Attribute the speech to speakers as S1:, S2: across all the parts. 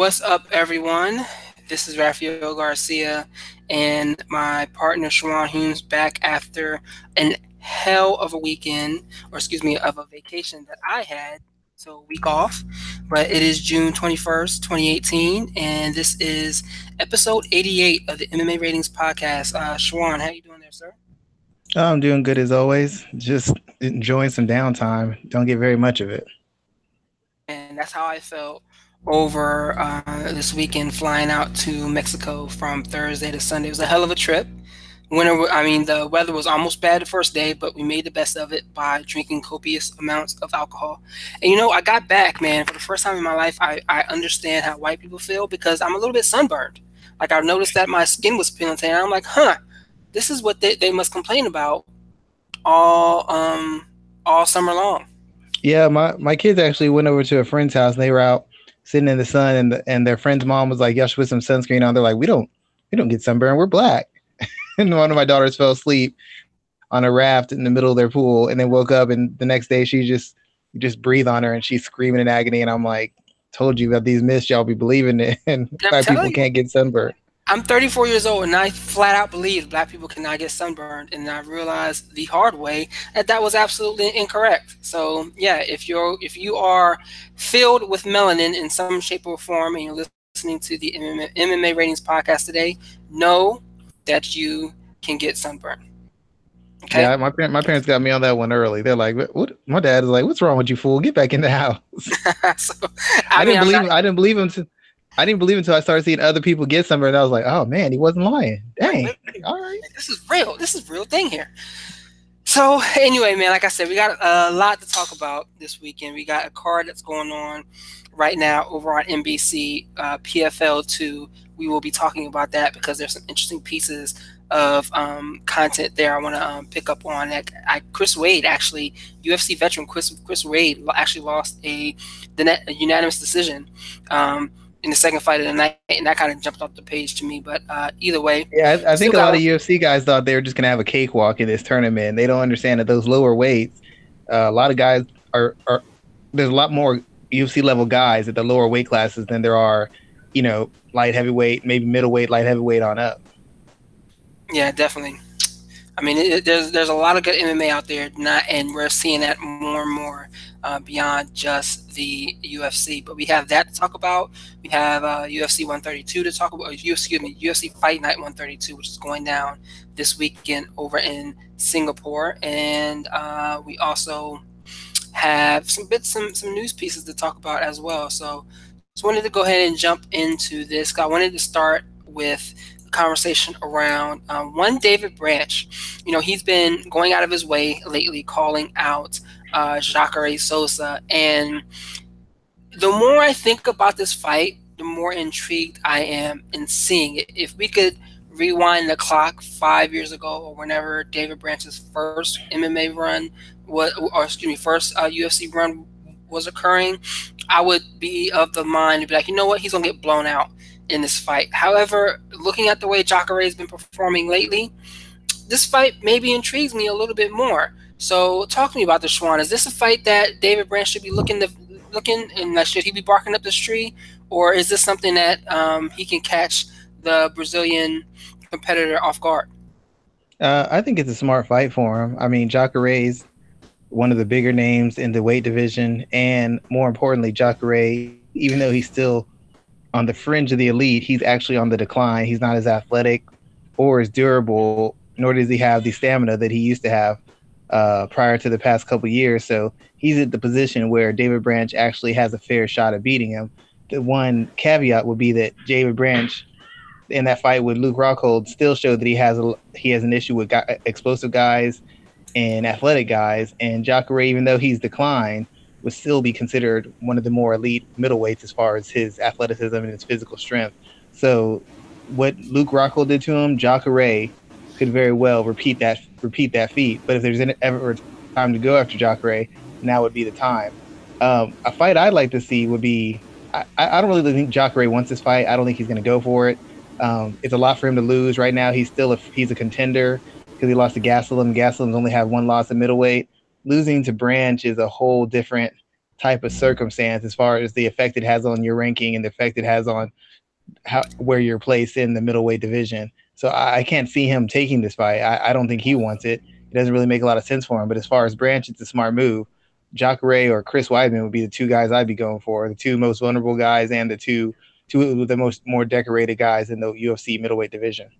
S1: What's up, everyone? This is Rafael Garcia and my partner Shawan Humes back after an hell of a weekend, or excuse me, of a vacation that I had. So week off, but it is June 21st, 2018, and this is episode 88 of the MMA Ratings Podcast. Uh, Shawan, how you doing there, sir?
S2: Oh, I'm doing good as always. Just enjoying some downtime. Don't get very much of it.
S1: And that's how I felt over uh, this weekend, flying out to Mexico from Thursday to Sunday. It was a hell of a trip. Winter, I mean, the weather was almost bad the first day, but we made the best of it by drinking copious amounts of alcohol. And you know, I got back, man, for the first time in my life, I, I understand how white people feel because I'm a little bit sunburned. Like I noticed that my skin was peeling, and I'm like, huh, this is what they, they must complain about all um all summer long.
S2: Yeah, my my kids actually went over to a friend's house they were out sitting in the sun and the, and their friend's mom was like, "Y'all should put some sunscreen on." They're like, "We don't we don't get sunburn. We're black." and one of my daughters fell asleep on a raft in the middle of their pool and then woke up and the next day she just just breathe on her and she's screaming in agony and I'm like, "Told you about these myths y'all be believing it, and black people you. can't get sunburned."
S1: I'm 34 years old and I flat out believe black people cannot get sunburned. And I realized the hard way that that was absolutely incorrect. So yeah, if you're if you are filled with melanin in some shape or form and you're listening to the MMA, MMA ratings podcast today, know that you can get sunburned.
S2: Okay? Yeah, my my parents got me on that one early. They're like, "What?" My dad is like, "What's wrong with you, fool? Get back in the house." so, I, I mean, didn't believe. Not, I didn't believe him. To, I didn't believe until I started seeing other people get somewhere, and I was like, "Oh man, he wasn't lying." Dang, all right,
S1: this is real. This is real thing here. So anyway, man, like I said, we got a lot to talk about this weekend. We got a card that's going on right now over on NBC uh, PFL two. We will be talking about that because there's some interesting pieces of um, content there. I want to um, pick up on that. I, Chris Wade, actually, UFC veteran Chris Chris Wade, actually lost a the net, a unanimous decision. Um, in the second fight of the night, and that kind of jumped off the page to me. But uh, either way,
S2: yeah, I, I think a lot of UFC guys thought they were just gonna have a cakewalk in this tournament. They don't understand that those lower weights, uh, a lot of guys are are there's a lot more UFC level guys at the lower weight classes than there are, you know, light heavyweight, maybe middleweight, light heavyweight on up.
S1: Yeah, definitely. I mean, it, there's there's a lot of good MMA out there, not, and we're seeing that more and more uh, beyond just the UFC. But we have that to talk about. We have uh, UFC 132 to talk about. UFC, excuse me, UFC Fight Night 132, which is going down this weekend over in Singapore, and uh, we also have some bits, some some news pieces to talk about as well. So, just wanted to go ahead and jump into this. I wanted to start with a conversation around um, one David Branch. You know, he's been going out of his way lately, calling out uh, Jacare Souza, and the more I think about this fight, the more intrigued I am in seeing it. If we could rewind the clock five years ago, or whenever David Branch's first MMA run was, or excuse me, first uh, UFC run was occurring, I would be of the mind to be like, you know what, he's gonna get blown out in this fight. However, looking at the way Jacare has been performing lately, this fight maybe intrigues me a little bit more. So, talk to me about the Shawan. Is this a fight that David Branch should be looking to looking, and should he be barking up this tree, or is this something that um, he can catch the Brazilian competitor off guard?
S2: Uh, I think it's a smart fight for him. I mean, Jacare's one of the bigger names in the weight division, and more importantly, Jacare, even though he's still on the fringe of the elite, he's actually on the decline. He's not as athletic or as durable, nor does he have the stamina that he used to have uh, prior to the past couple years. So he's at the position where David Branch actually has a fair shot at beating him. The one caveat would be that David Branch in that fight with Luke Rockhold still showed that he has a he has an issue with guy, explosive guys and athletic guys. And Jacare, even though he's declined, would still be considered one of the more elite middleweights as far as his athleticism and his physical strength. So, what Luke Rockhold did to him, Jacare could very well repeat that repeat that feat. But if there's ever time to go after Jacare, now would be the time. Um, a fight I'd like to see would be I, I don't really think Jacare wants this fight. I don't think he's going to go for it. Um, it's a lot for him to lose right now. He's still a, he's a contender because he lost to Gastelum. Gastelum's only had one loss at middleweight losing to Branch is a whole different type of circumstance as far as the effect it has on your ranking and the effect it has on how where you're placed in the middleweight division. So I, I can't see him taking this fight. I, I, don't think he wants it. It doesn't really make a lot of sense for him. But as far as Branch, it's a smart move. Jacare or Chris Weidman would be the two guys I'd be going for, the two most vulnerable guys and the two two of the most more decorated guys in the UFC middleweight division.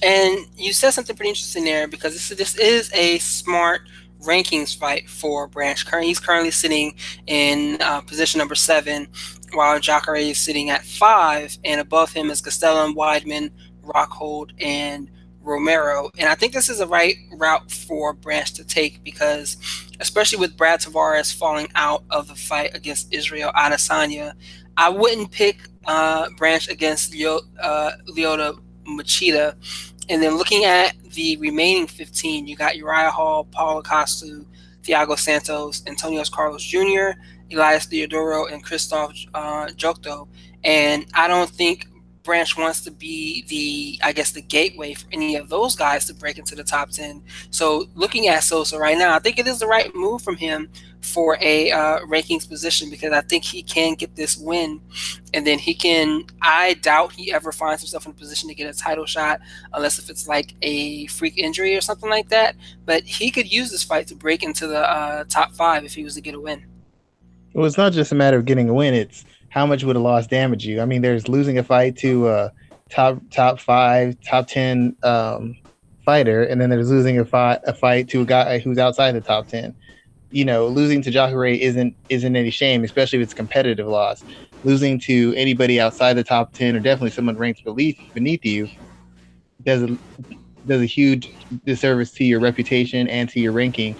S1: And you said something pretty interesting there because this, this is a smart rankings fight for Branch. He's currently sitting in uh, position number seven, while Jacare is sitting at five, and above him is Gastelum, Weidman, Rockhold, and Romero. And I think this is the right route for Branch to take because, especially with Brad Tavares falling out of the fight against Israel Adesanya, I wouldn't pick uh, Branch against Leo, uh, Machida. And then looking at the remaining 15, you got Uriah Hall, Paulo Costa, Thiago Santos, Antonio Carlos Jr., Elias Theodorou, and Christoph uh, Jotko. And I don't think Branch wants to be the, I guess, the gateway for any of those guys to break into the top 10. So looking at Souza right now, I think it is the right move from him for a uh, rankings position because I think he can get this win. And then he can, I doubt he ever finds himself in a position to get a title shot unless if it's like a freak injury or something like that. But he could use this fight to break into the uh, top five if he was to get a win.
S2: Well, it's not just a matter of getting a win. It's how much would a loss damage you? I mean, there's losing a fight to a top top five, top ten um, fighter, and then there's losing a fight a fight to a guy who's outside the top ten. You know, losing to Jacare isn't isn't any shame, especially if it's competitive loss. Losing to anybody outside the top ten, or definitely someone ranked beneath beneath you, does a, does a huge disservice to your reputation and to your ranking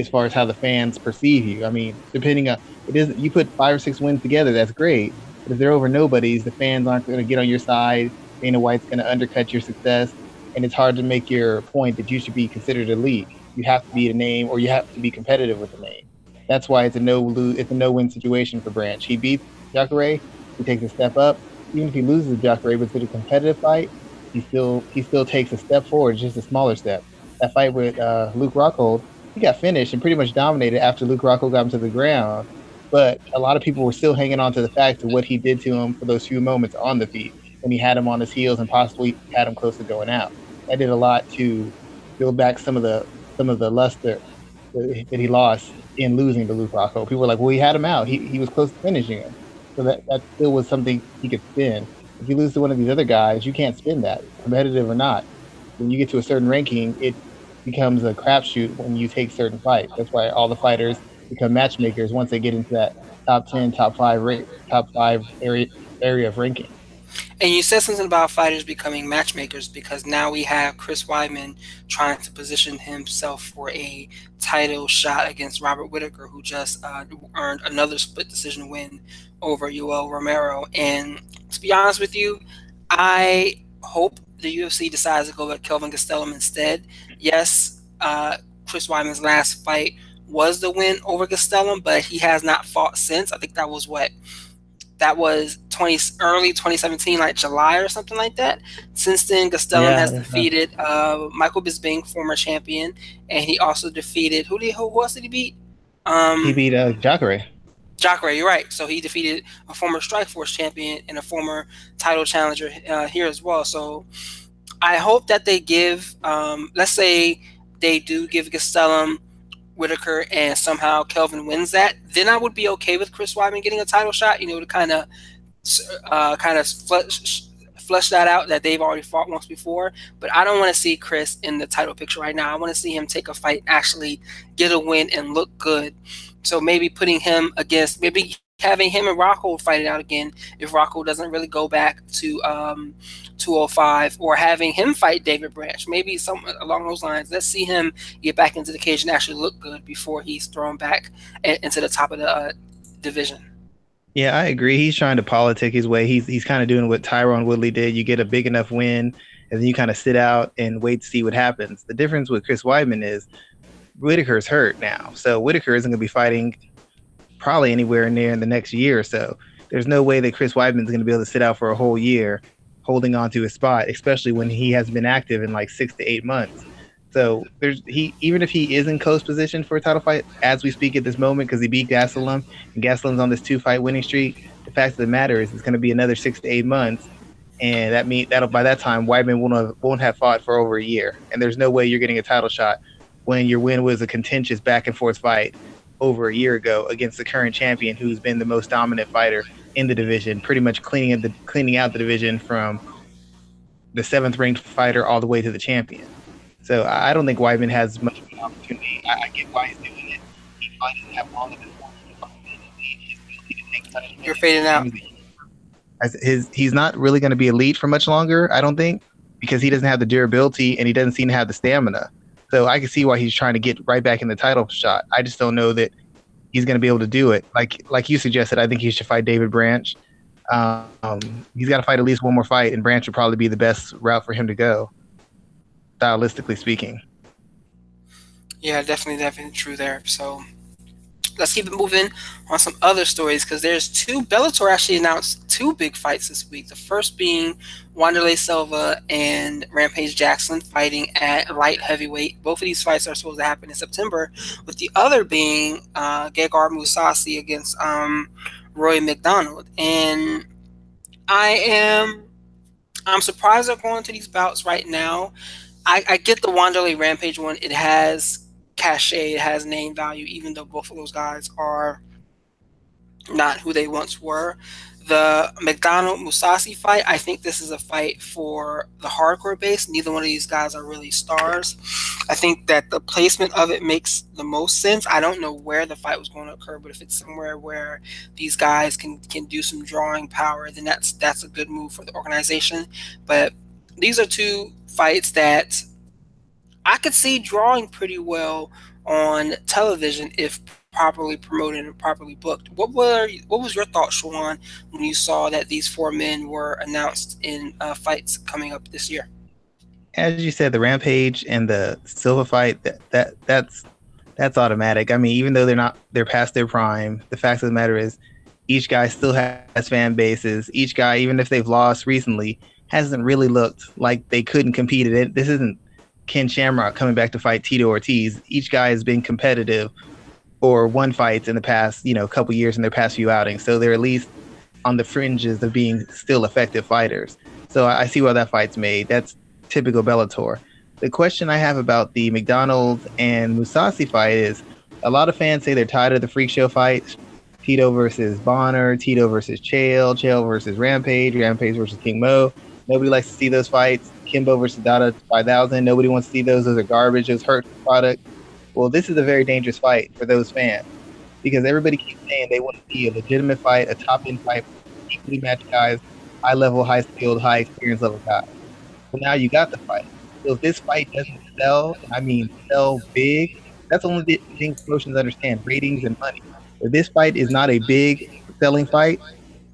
S2: as far as how the fans perceive you. I mean, depending on it isn't you put five or six wins together, that's great. But if they're over nobodies, the fans aren't going to get on your side. Dana White's going to undercut your success, and it's hard to make your point that you should be considered elite. You have to be a name, or you have to be competitive with the name. That's why it's a no lose, it's a no win situation for Branch. He beats Jacare, he takes a step up. Even if he loses Jacare, but it's a competitive fight, he still he still takes a step forward, just a smaller step. That fight with uh, Luke Rockhold, he got finished and pretty much dominated after Luke Rockhold got him to the ground. But a lot of people were still hanging on to the fact of what he did to him for those few moments on the feet when he had him on his heels and possibly had him close to going out. That did a lot to build back some of the some of the luster that he lost in losing to Luke Rockhold. People were like, well, he had him out. He, he was close to finishing him. So that, that still was something he could spin. If you lose to one of these other guys, you can't spin that, competitive or not. When you get to a certain ranking, it becomes a crapshoot when you take certain fights. That's why all the fighters become matchmakers once they get into that top ten, top five, top five area area of ranking.
S1: And you said something about fighters becoming matchmakers because now we have Chris Weidman trying to position himself for a title shot against Robert Whitaker, who just uh, earned another split decision win over Yoel Romero. And to be honest with you, I hope the UFC decides to go with Kelvin Gastelum instead. Yes, uh, Chris Weidman's last fight was the win over Gastelum, but he has not fought since. I think that was what that was 20 early 2017, like July or something like that. Since then, Gastelum yeah, has defeated uh, Michael Bisping, former champion, and he also defeated who did who else did he beat?
S2: Um, he beat uh, Jacare.
S1: Jacare, you're right. So he defeated a former Strikeforce champion and a former title challenger uh, here as well. So I hope that they give, um, let's say they do give Gastelum Whitaker and somehow Kelvin wins that, then I would be okay with Chris Weidman getting a title shot. You know, to kind of uh, kind of flesh, flesh that out that they've already fought once before. But I don't want to see Chris in the title picture right now. I want to see him take a fight, actually get a win, and look good. So maybe putting him against maybe having him and Rockhold fight it out again if Rockhold doesn't really go back to um, 205 or having him fight David Branch. Maybe some along those lines. Let's see him get back into the cage and actually look good before he's thrown back into the top of the uh, division.
S2: Yeah, I agree. He's trying to politic his way. He's he's kind of doing what Tyrone Woodley did. You get a big enough win, and then you kind of sit out and wait to see what happens. The difference with Chris Weidman is Whitaker's hurt now, so Whitaker isn't going to be fighting probably anywhere near in the next year or so. There's no way that Chris Weidman's going to be able to sit out for a whole year holding on to his spot, especially when he has been active in like six to eight months. So there's he even if he is in close position for a title fight as we speak at this moment because he beat Gastelum and Gastelum's on this two fight winning streak. The fact of the matter is it's going to be another six to eight months, and that mean that'll by that time Weidman won't have, won't have fought for over a year, and there's no way you're getting a title shot when your win was a contentious back and forth fight over a year ago against the current champion who's been the most dominant fighter in the division, pretty much cleaning the cleaning out the division from the seventh ranked fighter all the way to the champion. So I don't think Weidman has much of an opportunity. I, I get why he's doing it. He probably doesn't have long enough
S1: You're fading out.
S2: His he's not really going to be elite for much longer. I don't think because he doesn't have the durability and he doesn't seem to have the stamina. So I can see why he's trying to get right back in the title shot. I just don't know that he's going to be able to do it. Like like you suggested, I think he should fight David Branch. Um, he's got to fight at least one more fight, and Branch would probably be the best route for him to go stylistically speaking.
S1: Yeah, definitely, definitely true there. So let's keep it moving on some other stories because there's two Bellator actually announced two big fights this week. The first being Wanderlei Silva and Rampage Jackson fighting at light heavyweight. Both of these fights are supposed to happen in September, with the other being uh, Gegard Mousasi against um, Rory MacDonald. And I am I'm surprised they're going to these bouts right now. I, I get the Wanderlei Rampage one. It has cachet, it has name value, even though both of those guys are not who they once were. The MacDonald Mousasi fight, I think this is a fight for the hardcore base. Neither one of these guys are really stars. I think that the placement of it makes the most sense. I don't know where the fight was going to occur, but if it's somewhere where these guys can can do some drawing power, then that's that's a good move for the organization. But these are two fights that I could see drawing pretty well on television if properly promoted and properly booked. What were what was your thought, Shawan, when you saw that these four men were announced in uh, fights coming up this year?
S2: As you said, the Rampage and the Silva fight that, that that's that's automatic. I mean, even though they're not they're past their prime, the fact of the matter is each guy still has fan bases. Each guy, even if they've lost recently, hasn't really looked like they couldn't compete in it. This isn't Ken Shamrock coming back to fight Tito Ortiz. Each guy has been competitive or won fights in the past, you know, couple years in their past few outings. So they're at least on the fringes of being still effective fighters. So I see why that fight's made. That's typical Bellator. The question I have about the MacDonald's and Mousasi fight is a lot of fans say they're tired of the freak show fights. Tito versus Bonner, Tito versus Chael, Chael versus Rampage, Rampage versus King Mo. Nobody likes to see those fights. Kimbo versus Dada 5000. Nobody wants to see those. Those are garbage. Those hurt product. Well, this is a very dangerous fight for those fans because everybody keeps saying they want to see a legitimate fight, a top end fight, equally matched guys, high level, high skilled, high experience level guys. So now you got the fight. So if this fight doesn't sell, I mean sell big, that's only the thing promotions understand ratings and money. If this fight is not a big selling fight,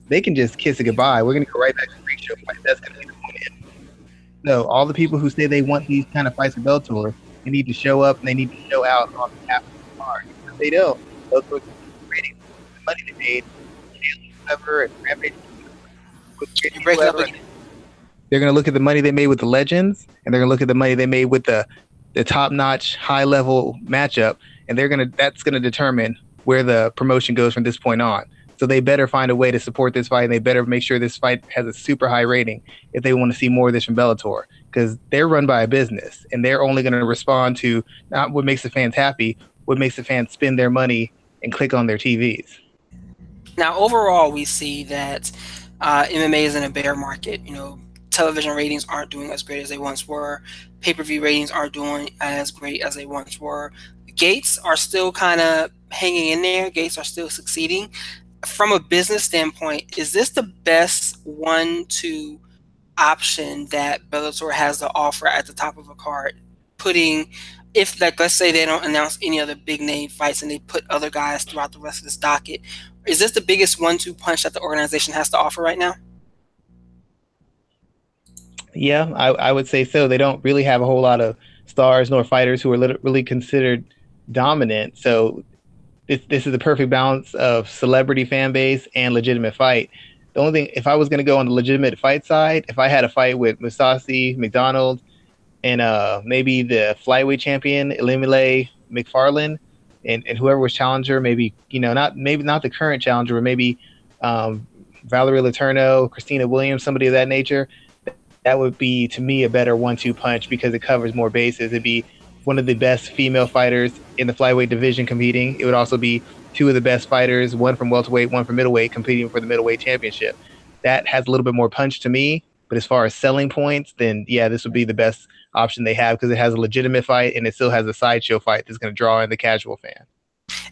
S2: they can just kiss it goodbye. We're gonna go right back to the freak show fight. That's gonna be the point. No, all the people who say they want these kind of fights for Bellator, they need to show up and they need to show out on behalf of the card. If they don't, those are ratings, the money they made, whatever, and Rampage. They're gonna look at the money they made with the legends, and they're gonna look at the money they made with the the top notch, high level matchup, and they're gonna that's gonna determine where the promotion goes from this point on. So they better find a way to support this fight, and they better make sure this fight has a super high rating if they want to see more of this from Bellator, because they're run by a business, and they're only going to respond to not what makes the fans happy, what makes the fans spend their money and click on their TVs.
S1: Now, overall, we see that uh, MMA is in a bear market. You know, television ratings aren't doing as great as they once were. Pay per view ratings aren't doing as great as they once were. Gates are still kind of hanging in there. Gates are still succeeding from a business standpoint, is this the best one-two option that Bellator has to offer at the top of a card? Putting, if like let's say they don't announce any other big name fights and they put other guys throughout the rest of this docket, is this the biggest one-two punch that the organization has to offer right now?
S2: Yeah, I, I would say so. They don't really have a whole lot of stars nor fighters who are really considered dominant. So this this is the perfect balance of celebrity fan base and legitimate fight. The only thing, if I was going to go on the legitimate fight side, if I had a fight with Mousasi, MacDonald, and uh, maybe the flyweight champion Ilima-Lei Macfarlane, and, and whoever was challenger, maybe you know not maybe not the current challenger, but maybe um, Valerie Letourneau, Christina Williams, somebody of that nature. That would be to me a better one-two punch because it covers more bases. It'd be one of the best female fighters in the flyweight division competing. It would also be two of the best fighters, one from welterweight, one from middleweight, competing for the middleweight championship. That has a little bit more punch to me. But as far as selling points, then yeah, this would be the best option they have because it has a legitimate fight and it still has a sideshow fight that's going to draw in the casual fan.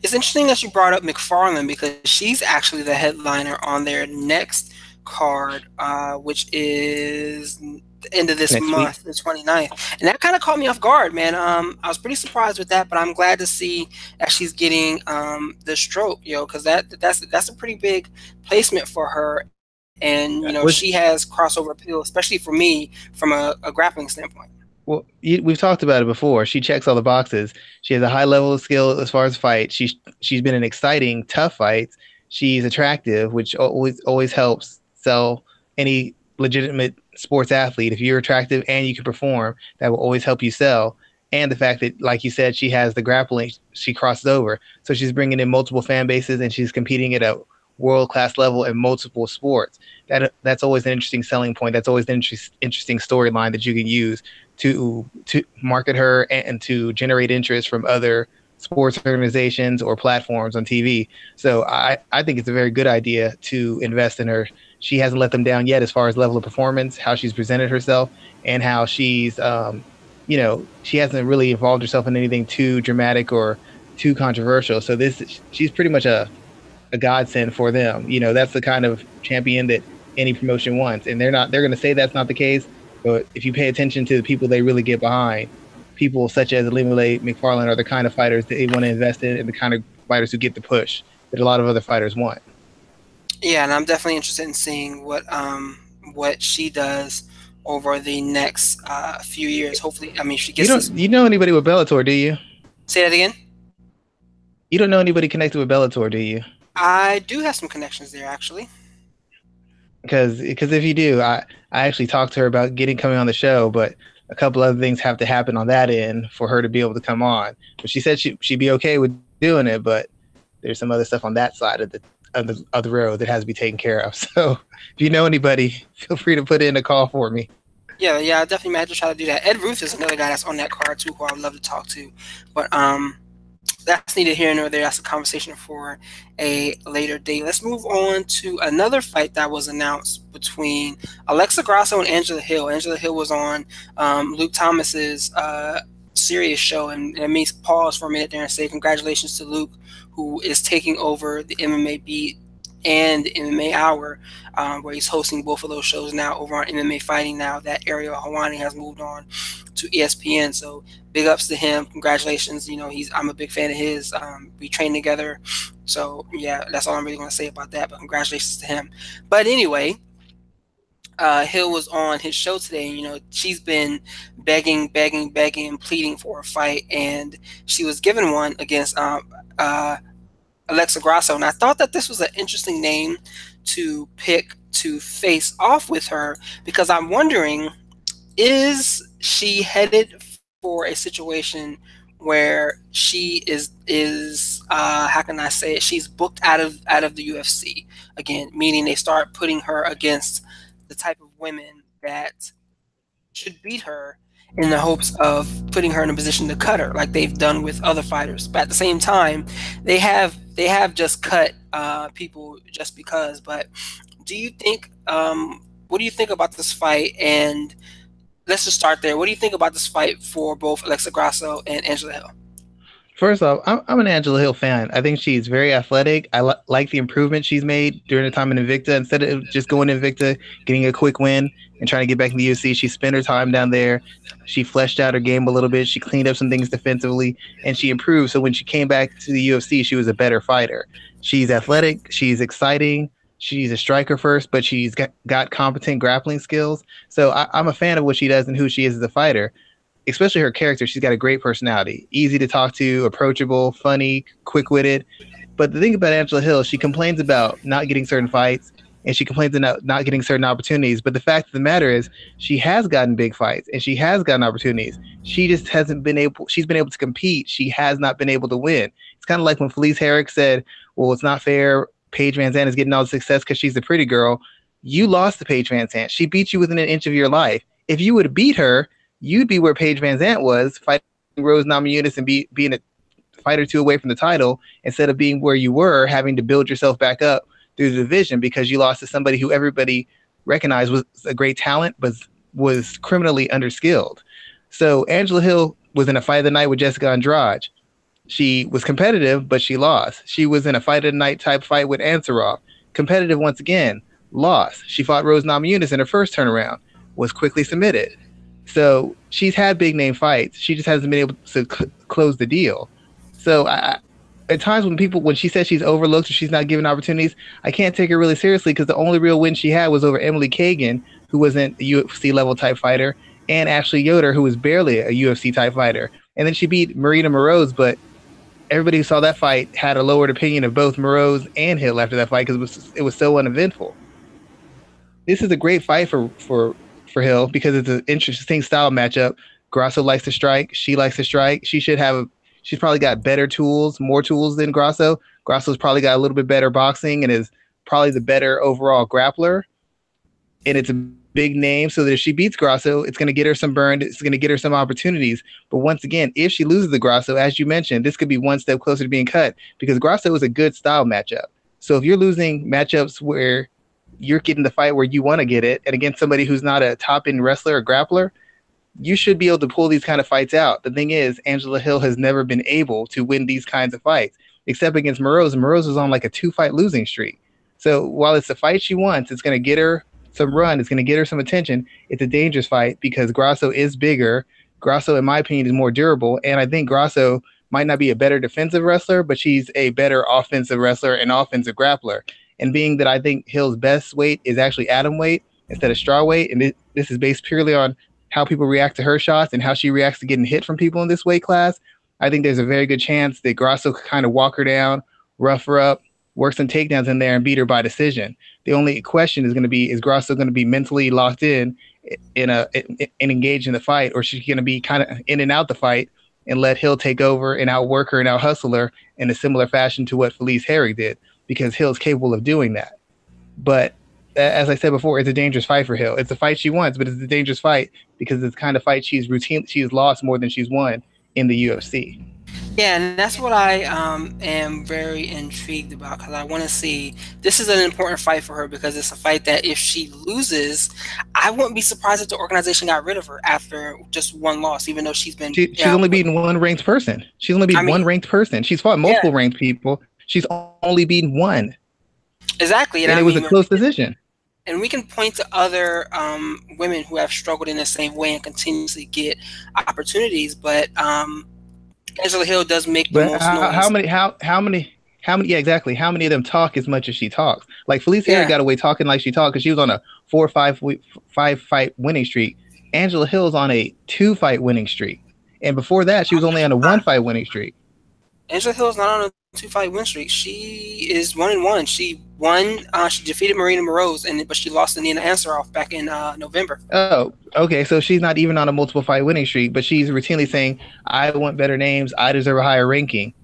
S1: It's interesting that you brought up Macfarlane because she's actually the headliner on their next card, uh, which is the end of this next month, week. the 29th. And that kind of caught me off guard, man. Um, I was pretty surprised with that, but I'm glad to see that she's getting um, the stroke, yo, know, because that that's that's a pretty big placement for her. And you know, she has crossover appeal, especially for me from a, a grappling standpoint.
S2: Well, you, we've talked about it before. She checks all the boxes. She has a high level of skill as far as fight. She's she's been in exciting, tough fights. She's attractive, which always always helps sell any legitimate sports athlete. If you're attractive and you can perform, that will always help you sell. And the fact that, like you said, she has the grappling, she crosses over. So she's bringing in multiple fan bases and she's competing at a world class level in multiple sports. That that's always an interesting selling point. That's always an interest, interesting storyline that you can use to to market her and, and to generate interest from other sports organizations or platforms on TV. So I, I think it's a very good idea to invest in her. She hasn't let them down yet as far as level of performance, how she's presented herself, and how she's, um, you know, she hasn't really involved herself in anything too dramatic or too controversial. So this, she's pretty much a, a godsend for them. You know, that's the kind of champion that any promotion wants, and they're not. They're going to say that's not the case, but if you pay attention to the people they really get behind, people such as Ilima-Lei Macfarlane are the kind of fighters that they want to invest in and the kind of fighters who get the push that a lot of other fighters want.
S1: Yeah, and I'm definitely interested in seeing what um what she does over the next uh, few years. Hopefully, I mean, she gets.
S2: You don't. This- you know anybody with Bellator? Do you?
S1: Say that again.
S2: You don't know anybody connected with Bellator, do you?
S1: I do have some connections there, actually.
S2: Because because if you do, I I actually talked to her about getting coming on the show, but a couple other things have to happen on that end for her to be able to come on. But she said she she'd be okay with doing it, but there's some other stuff on that side of the of the, of the road that has to be taken care of. So if you know anybody, feel free to put in a call for me.
S1: Yeah, yeah, I definitely might have to try to do that. Ed Ruth is another guy that's on that card too, who I would love to talk to. But um, that's neither here nor there. That's a conversation for a later date. Let's move on to another fight that was announced between Alexa Grasso and Angela Hill. Angela Hill was on um, Luke Thomas's uh, Sirius show, and let me pause for a minute there and say congratulations to Luke, who is taking over the MMA beat and MMA Hour, um, where he's hosting both of those shows now over on MMA Fighting. Now that Ariel Helwani has moved on to ESPN, so big ups to him. Congratulations. You know, he's I'm a big fan of his. Um, we trained together, so yeah, that's all I'm really going to say about that. But congratulations to him. But anyway. Uh, Hill was on his show today, and you know she's been begging, begging, begging, pleading for a fight, and she was given one against um, uh, Alexa Grasso. And I thought that this was an interesting name to pick to face off with her because I'm wondering is she headed for a situation where she is is uh, how can I say it? She's booked out of out of the UFC again, meaning they start putting her against the type of women that should beat her in the hopes of putting her in a position to cut her, like they've done with other fighters. But at the same time, they have they have just cut uh, people just because. But do you think? Um, what do you think about this fight? And let's just start there. What do you think about this fight for both Alexa Grasso and Angela Hill?
S2: First off, I'm, I'm an Angela Hill fan. I think she's very athletic. I li- like the improvement she's made during the time in Invicta. Instead of just going Invicta, getting a quick win, and trying to get back in the UFC, she spent her time down there. She fleshed out her game a little bit. She cleaned up some things defensively, and she improved. So when she came back to the UFC, she was a better fighter. She's athletic. She's exciting. She's a striker first, but she's got, got competent grappling skills. So I, I'm a fan of what she does and who she is as a fighter especially her character, she's got a great personality, easy to talk to, approachable, funny, quick witted. But the thing about Angela Hill, she complains about not getting certain fights, and she complains about not getting certain opportunities. But the fact of the matter is, she has gotten big fights and she has gotten opportunities. She just hasn't been able. She's been able to compete. She has not been able to win. It's kind of like when Felice Herrig said, "Well, it's not fair. Paige VanZant is getting all the success because she's a pretty girl." You lost to Paige VanZant. She beat you within an inch of your life. If you would beat her, you'd be where Paige VanZant was, fighting Rose Namajunas and be, being a fight or two away from the title instead of being where you were, having to build yourself back up through the division because you lost to somebody who everybody recognized was a great talent, but was criminally underskilled. So Angela Hill was in a fight of the night with Jessica Andrade. She was competitive, but she lost. She was in a fight of the night type fight with Ansaroff. Competitive once again, lost. She fought Rose Namajunas in her first turnaround, was quickly submitted. So she's had big name fights. She just hasn't been able to c- close the deal. So I, at times when people when she says she's overlooked or she's not given opportunities, I can't take her really seriously because the only real win she had was over Emily Kagan, who wasn't a UFC level type fighter, and Ashley Yoder, who was barely a UFC type fighter. And then she beat Marina Moroz, but everybody who saw that fight had a lowered opinion of both Moroz and Hill after that fight because it was it was so uneventful. This is a great fight for for for Hill because it's an interesting style matchup. Grasso likes to strike. She likes to strike. She should have She's probably got better tools, more tools than Grasso. Grasso's probably got a little bit better boxing and is probably the better overall grappler. And it's a big name, so that if she beats Grasso, it's going to get her some burn. It's going to get her some opportunities. But once again, if she loses the Grasso, as you mentioned, this could be one step closer to being cut because Grasso is a good style matchup. So if you're losing matchups where you're getting the fight where you want to get it, and against somebody who's not a top end wrestler or grappler, you should be able to pull these kind of fights out. The thing is, Angela Hill has never been able to win these kinds of fights, except against Moroz. Moroz was on like a two fight losing streak. So while it's the fight she wants, it's going to get her some run. It's going to get her some attention. It's a dangerous fight because Grasso is bigger. Grasso, in my opinion, is more durable. And I think Grasso might not be a better defensive wrestler, but she's a better offensive wrestler and offensive grappler. And being that I think Hill's best weight is actually atom weight instead of straw weight, and it, this is based purely on how people react to her shots and how she reacts to getting hit from people in this weight class, I think there's a very good chance that Grasso could kind of walk her down, rough her up, work some takedowns in there, and beat her by decision. The only question is going to be: Is Grasso going to be mentally locked in, in a, and engaged in the fight, or is she going to be kind of in and out the fight and let Hill take over and outwork her and out hustle her in a similar fashion to what Felice Herrig did? Because Hill's capable of doing that. But as I said before, it's a dangerous fight for Hill. It's a fight she wants, but it's a dangerous fight because it's the kind of fight she's routine she's lost more than she's won in the UFC.
S1: Yeah, and that's what I um, am very intrigued about because I want to see. This is an important fight for her because it's a fight that if she loses, I wouldn't be surprised if the organization got rid of her after just one loss, even though she's been.
S2: She, she's only beaten one ranked person. She's only beaten I mean, one ranked person. She's fought multiple yeah. ranked people. She's only beaten one.
S1: Exactly,
S2: and, and it mean, was a close decision
S1: and we can point to other um, women who have struggled in the same way and continuously get opportunities. But um, Angela Hill does make the but most
S2: how,
S1: noise.
S2: How many? How how many? How many? Yeah, exactly. How many of them talk as much as she talks? Like Felice yeah. got away talking like she talked because she was on a four or five five fight winning streak. Angela Hill's on a two fight winning streak, and before that, she was only on a one fight winning streak.
S1: Angela Hill's not on a two fight win streak. She is one and one. She won. Uh, she defeated Marina Moroz, and but she lost to Nina Ansaroff back in uh, November.
S2: Oh, okay. So she's not even on a multiple fight winning streak, but she's routinely saying, "I want better names. I deserve a higher ranking."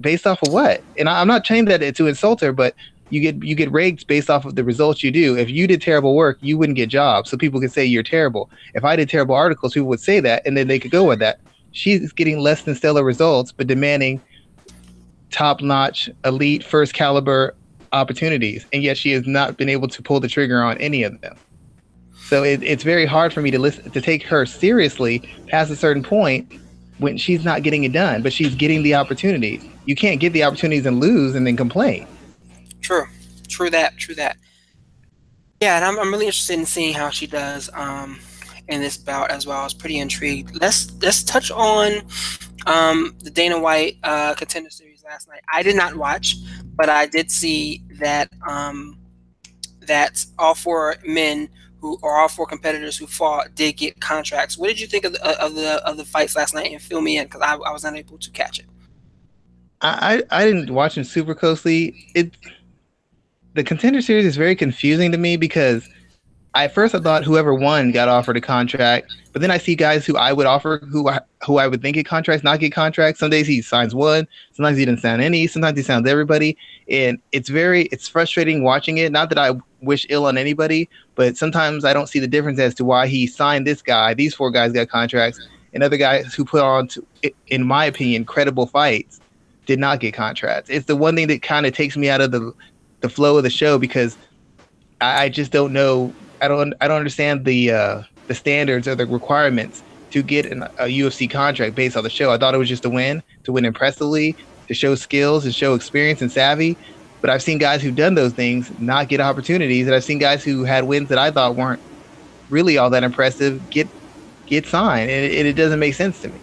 S2: Based off of what? And I, I'm not saying that to insult her, but you get you get ranked based off of the results you do. If you did terrible work, you wouldn't get jobs. So people could say you're terrible. If I did terrible articles, people would say that, and then they could go with that. She's getting less than stellar results, but demanding top notch, elite, first caliber opportunities, and yet she has not been able to pull the trigger on any of them. So it, it's very hard for me to listen to take her seriously past a certain point when she's not getting it done, but she's getting the opportunities. You can't get the opportunities and lose and then complain.
S1: True, true that, true that. Yeah, and I'm, I'm really interested in seeing how she does um, in this bout as well. I was pretty intrigued. Let's let's touch on um, the Dana White uh, Contender Series last night. I did not watch, but I did see that um, that all four men who or all four competitors who fought did get contracts. What did you think of the of the of the fights last night? And fill me in because I, I was unable to catch it.
S2: I I didn't watch them super closely. It the contender series is very confusing to me because I first I thought whoever won got offered a contract, but then I see guys who I would offer who I, who I would think get contracts not get contracts. Some days he signs one, sometimes he doesn't sign any, sometimes he signs everybody, and it's very it's frustrating watching it. Not that I wish ill on anybody, but sometimes I don't see the difference as to why he signed this guy. These four guys got contracts, and other guys who put on, to, in my opinion, credible fights did not get contracts. It's the one thing that kind of takes me out of the the flow of the show because I just don't know I don't I don't understand the uh, the standards or the requirements to get an, a UFC contract based on the show. I thought it was just to win, to win impressively, to show skills, to show experience and savvy. But I've seen guys who've done those things not get opportunities, and I've seen guys who had wins that I thought weren't really all that impressive get get signed, and it, it doesn't make sense to me.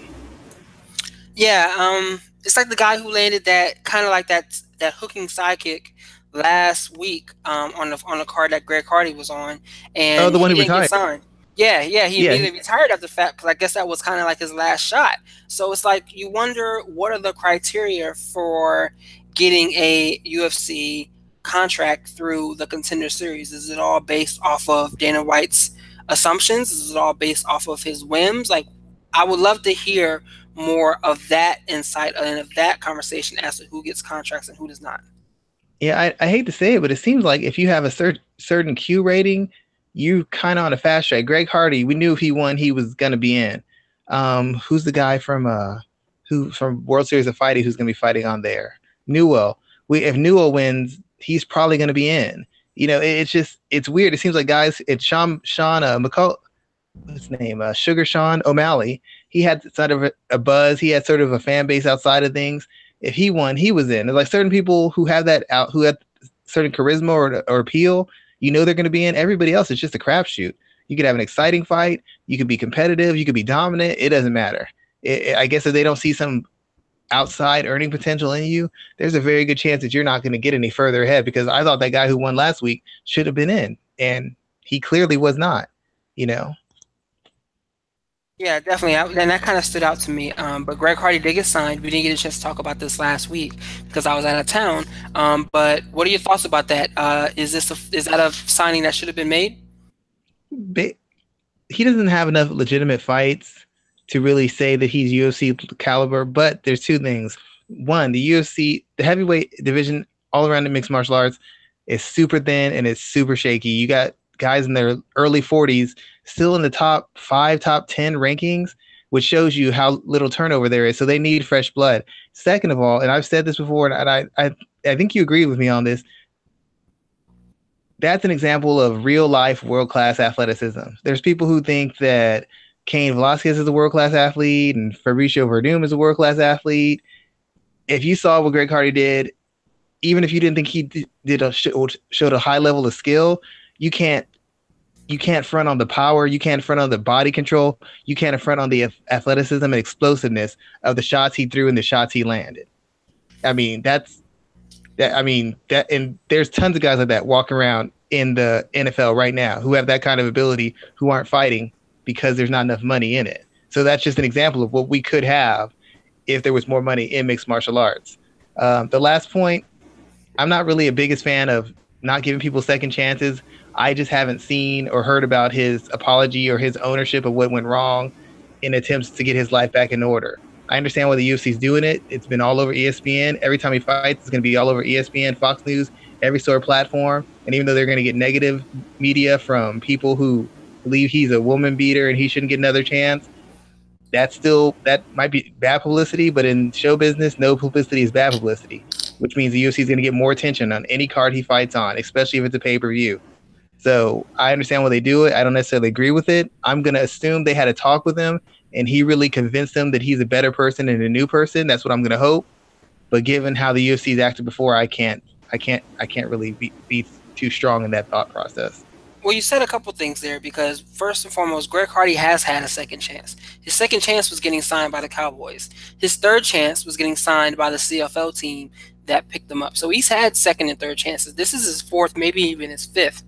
S1: Yeah, um, it's like the guy who landed that kind of like that that hooking sidekick last week um, on the on the card that Greg Hardy was on, and
S2: oh, the one who retired.
S1: Signed. Yeah, yeah, he yeah. immediately retired after the fact because I guess that was kind of like his last shot. So it's like you wonder what are the criteria for getting a UFC contract through the Contender Series? Is it all based off of Dana White's assumptions? Is it all based off of his whims? Like, I would love to hear more of that insight and of that conversation as to who gets contracts and who does not.
S2: Yeah, I, I hate to say it, but it seems like if you have a cer- certain Q rating, you kind of on a fast track. Greg Hardy, we knew if he won, he was gonna be in. Um, who's the guy from uh, who from World Series of Fighting who's gonna be fighting on there? Newell. We if Newell wins, he's probably gonna be in. You know, it, it's just it's weird. It seems like guys. It's Sean Sean uh, McCall. What's his name? Uh, Sugar Sean O'Malley. He had sort of a, a buzz. He had sort of a fan base outside of things if he won, he was in. There's like certain people who have that out, who have certain charisma or, or appeal. You know they're going to be in. Everybody else is just a crapshoot. You could have an exciting fight. You could be competitive. You could be dominant. It doesn't matter. It, it, I guess if they don't see some outside earning potential in you, there's a very good chance that you're not going to get any further ahead. Because I thought that guy who won last week should have been in, and he clearly was not. You know.
S1: Yeah, definitely. and that kind of stood out to me. Um, but Greg Hardy did get signed. We didn't get a chance to talk about this last week because I was out of town. Um, but what are your thoughts about that? Uh, is this a, is that a signing that should have been made?
S2: He doesn't have enough legitimate fights to really say that he's UFC caliber. But there's two things. One, the UFC, the heavyweight division all around the mixed martial arts is super thin and it's super shaky. You got guys in their early 40s still in the top five, top 10 rankings, which shows you how little turnover there is. So they need fresh blood. Second of all, and I've said this before, and I, I, I think you agree with me on this. That's an example of real life world class athleticism. There's people who think that Cain Velasquez is a world class athlete and Fabricio Werdum is a world class athlete. If you saw what Greg Hardy did, even if you didn't think he did a showed a high level of skill, you can't you can't front on the power, you can't front on the body control, you can't front on the athleticism and explosiveness of the shots he threw and the shots he landed. I mean, that's that. I mean that, and there's tons of guys like that walking around in the NFL right now who have that kind of ability who aren't fighting because there's not enough money in it. So that's just an example of what we could have if there was more money in mixed martial arts. Um, the last point, I'm not really a biggest fan of not giving people second chances. I just haven't seen or heard about his apology or his ownership of what went wrong in attempts to get his life back in order. I understand why the UFC's doing it. It's been all over ESPN. Every time he fights, it's going to be all over ESPN, Fox News, every sort of platform. And even though they're going to get negative media from people who believe he's a woman beater and he shouldn't get another chance, that's still that might be bad publicity. But in show business, no publicity is bad publicity, which means the UFC is going to get more attention on any card he fights on, especially if it's a pay per view. So I understand why they do it. I don't necessarily agree with it. I'm gonna assume they had a talk with him and he really convinced them that he's a better person and a new person. That's what I'm gonna hope. But given how the UFC's acted before, I can't, I can't, I can't really be, be too strong in that thought process.
S1: Well, you said a couple things there because first and foremost, Greg Hardy has had a second chance. His second chance was getting signed by the Cowboys. His third chance was getting signed by the CFL team that picked him up. So he's had second and third chances. This is his fourth, maybe even his fifth.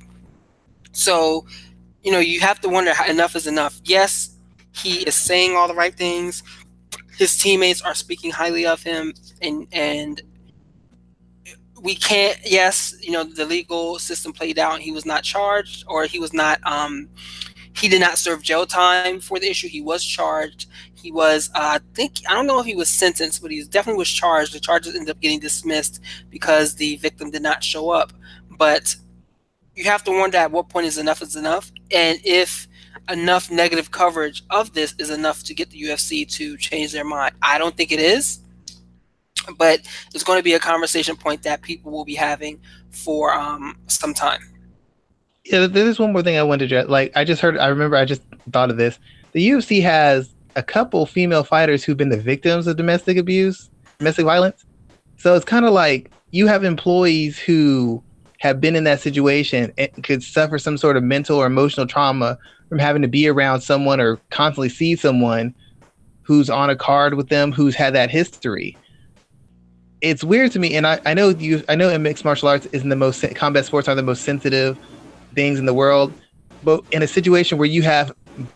S1: So, you know, you have to wonder how enough is enough. Yes, he is saying all the right things. His teammates are speaking highly of him, and and we can't. Yes, you know the legal system played out. He was not charged, or he was not. Um, he did not serve jail time for the issue. He was charged. He was, uh, I think, I don't know if he was sentenced, but he definitely was charged. The charges ended up getting dismissed because the victim did not show up. But you have to wonder at what point is enough is enough, and if enough negative coverage of this is enough to get the UFC to change their mind. I don't think it is, but it's going to be a conversation point that people will be having for um, some time.
S2: Yeah, there's one more thing I wanted to address. Like, I just heard, I remember, I just thought of this. The UFC has a couple female fighters who've been the victims of domestic abuse, domestic violence. So it's kind of like you have employees who have been in that situation and could suffer some sort of mental or emotional trauma from having to be around someone or constantly see someone who's on a card with them who's had that history. It's weird to me, and I, I know you I know in mixed martial arts isn't the most combat sports are the most sensitive things in the world, but in a situation where you have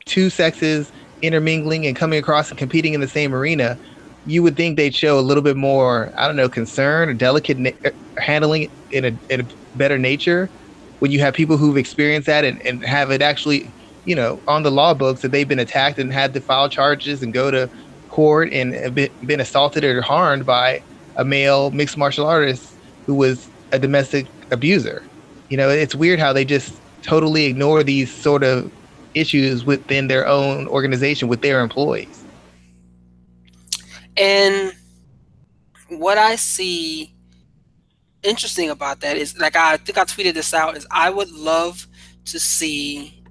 S2: two sexes intermingling and coming across and competing in the same arena, you would think they'd show a little bit more, I don't know, concern or delicate er, handling in a, in a better nature. When you have people who've experienced that and, and have it actually, you know, on the law books that they've been attacked and had to file charges and go to court and been, been assaulted or harmed by a male mixed martial artist who was a domestic abuser. You know, it's weird how they just totally ignore these sort of issues within their own organization with their employees.
S1: And what I see interesting about that is like I think I tweeted this out is I would love to see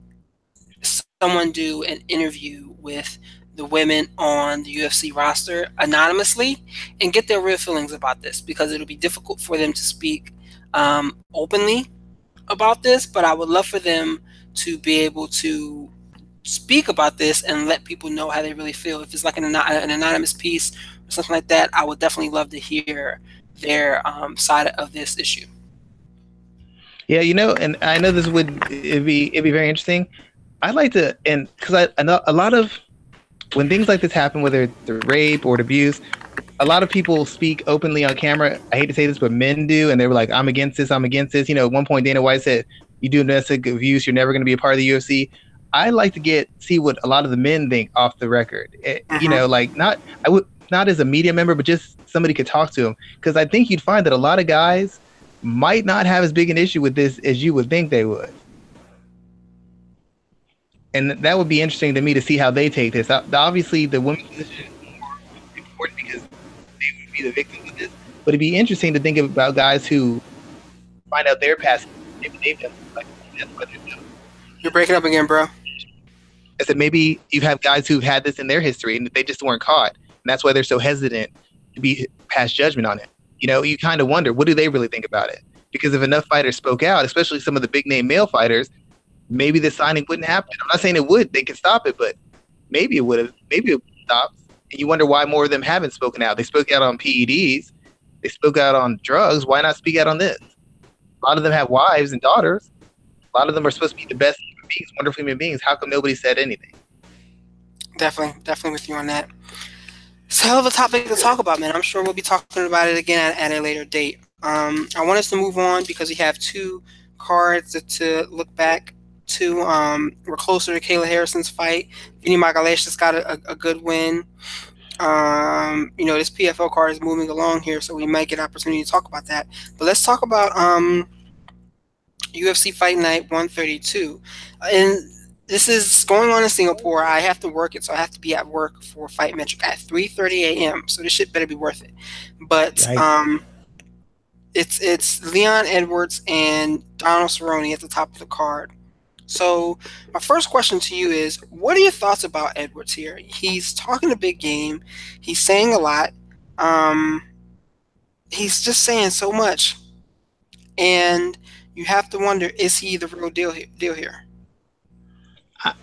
S1: someone do an interview with the women on the UFC roster anonymously and get their real feelings about this because it'll be difficult for them to speak um, openly about this, but I would love for them to be able to speak about this and let people know how they really feel. If it's like an, an anonymous piece or something like that, I would definitely love to hear their um, side of this issue.
S2: Yeah, you know, and I know this would it'd be it'd be very interesting. I'd like to, and because I, I know a lot of when things like this happen, whether it's the rape or the abuse, a lot of people speak openly on camera. I hate to say this, but men do, and they were like, "I'm against this. I'm against this." You know, at one point Dana White said, "You do domestic abuse, you're never going to be a part of the UFC." I like to get see what a lot of the men think off the record. It, uh-huh. You know, like not I would not as a media member, but just somebody could talk to him because I think you'd find that a lot of guys might not have as big an issue with this as you would think they would. And that would be interesting to me to see how they take this. Obviously, the women's position is more important because they would be the victims of this. But it'd be interesting to think about guys who find out their past. Maybe they've done like that's what they're
S1: doing. You're breaking up again, bro.
S2: I said maybe you have guys who've had this in their history and they just weren't caught, and that's why they're so hesitant to be pass judgment on it. You know, you kind of wonder what do they really think about it? Because if enough fighters spoke out, especially some of the big name male fighters, maybe the signing wouldn't happen. I'm not saying it would; they could stop it, but maybe it would have. Maybe it stopped. And you wonder why more of them haven't spoken out. They spoke out on PEDs. They spoke out on drugs. Why not speak out on this? A lot of them have wives and daughters. A lot of them are supposed to be the best human beings, wonderful human beings. How come nobody said anything?
S1: Definitely, definitely with you on that. It's a hell of a topic to talk about, man. I'm sure we'll be talking about it again at, at a later date. Um, I want us to move on because we have two cards to, to look back to. Um, we're closer to Kayla Harrison's fight. Vinny Magalhaes just got a, a, good win. Um, you know, this PFL card is moving along here, so we might get an opportunity to talk about that. But let's talk about um, UFC Fight Night 132. And this is going on in Singapore. I have to work it, so I have to be at work for Fight Metric at 3:30 a.m. So this shit better be worth it. But um, it's it's Leon Edwards and Donald Cerrone at the top of the card. So my first question to you is, what are your thoughts about Edwards here? He's talking a big game. He's saying a lot. Um, he's just saying so much, and you have to wonder: is he the real deal deal here?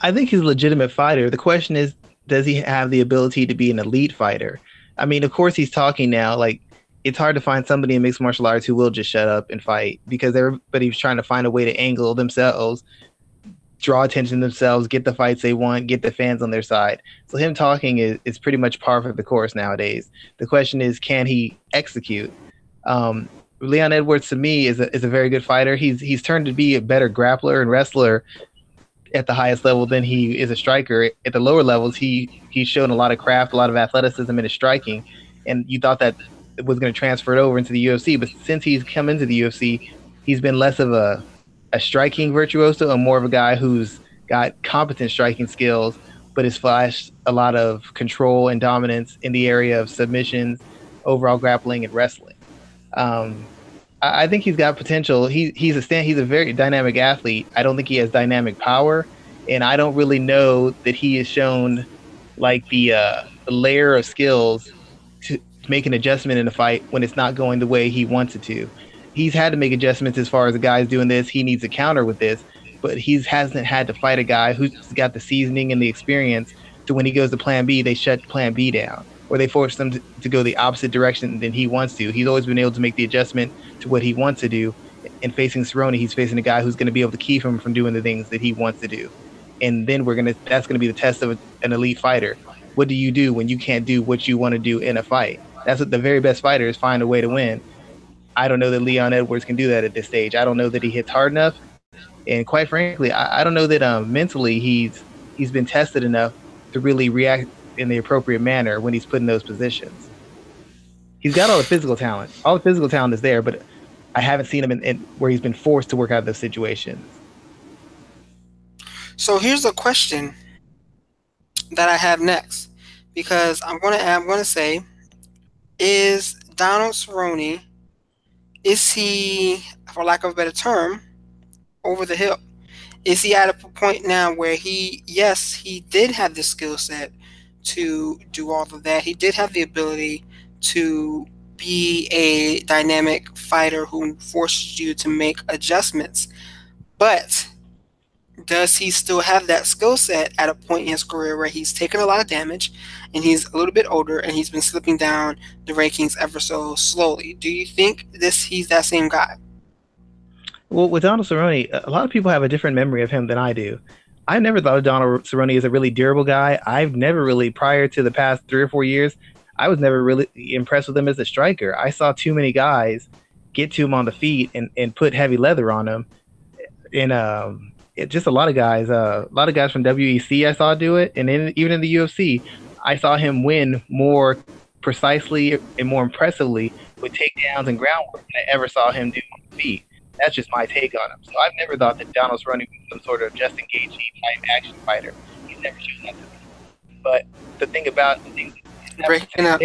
S2: I think he's a legitimate fighter. The question is, does he have the ability to be an elite fighter? I mean, of course, he's talking now. Like, it's hard to find somebody in mixed martial arts who will just shut up and fight because everybody's trying to find a way to angle themselves, draw attention to themselves, get the fights they want, get the fans on their side. So him talking is, is pretty much par for the course nowadays. The question is, can he execute? Um, Leon Edwards to me is a, is a very good fighter. He's he's turned to be a better grappler and wrestler at the highest level than he is a striker. At the lower levels, he he's shown a lot of craft, a lot of athleticism in his striking, and you thought that was going to transfer it over into the UFC. But since he's come into the UFC, he's been less of a a striking virtuoso and more of a guy who's got competent striking skills, but has flashed a lot of control and dominance in the area of submissions, overall grappling, and wrestling. Um, I, think he's got potential. He he's a stand, he's a very dynamic athlete. I don't think he has dynamic power, and I don't really know that he has shown like the, uh, layer of skills to make an adjustment in a fight when it's not going the way he wants it to. He's had to make adjustments as far as the guy's doing this. He needs a counter with this, but he hasn't had to fight a guy who's got the seasoning and the experience. So when he goes to Plan B, they shut Plan B down or they force them to, to go the opposite direction than he wants to. He's always been able to make the adjustment to what he wants to do. And facing Cerrone, he's facing a guy who's going to be able to keep him from doing the things that he wants to do. And then we're gonna that's gonna be the test of an elite fighter. What do you do when you can't do what you want to do in a fight? That's what the very best fighters find a way to win. I don't know that Leon Edwards can do that at this stage. I don't know that he hits hard enough, and quite frankly, I, I don't know that um, mentally he's he's been tested enough to really react in the appropriate manner when he's put in those positions. He's got all the physical talent. All the physical talent is there, but I haven't seen him in, in where he's been forced to work out those situations.
S1: So here's a question that I have next, because I'm gonna I'm gonna say, is Donald Cerrone, is he, for lack of a better term, over the hill? Is he at a point now where he, yes, he did have the skill set, to do all of that. He did have the ability to be a dynamic fighter who forces you to make adjustments. But does he still have that skill set at a point in his career where he's taken a lot of damage and he's a little bit older and he's been slipping down the rankings ever so slowly? Do you think this he's that same guy?
S2: Well, with Donald Cerrone, a lot of people have a different memory of him than I do. I never thought of Donald Cerrone as a really durable guy. I've never really, prior to the past three or four years, I was never really impressed with him as a striker. I saw too many guys get to him on the feet and, and put heavy leather on him. And um, it, just a lot of guys, uh, a lot of guys from WEC I saw do it. And in, even in the UFC, I saw him win more precisely and more impressively with takedowns and groundwork than I ever saw him do on the feet. That's just my take on him. So I've never thought that Donald's running some sort of Justin Gaethje type action fighter. He's never shown that to me. But the thing about the thing
S1: breaking up.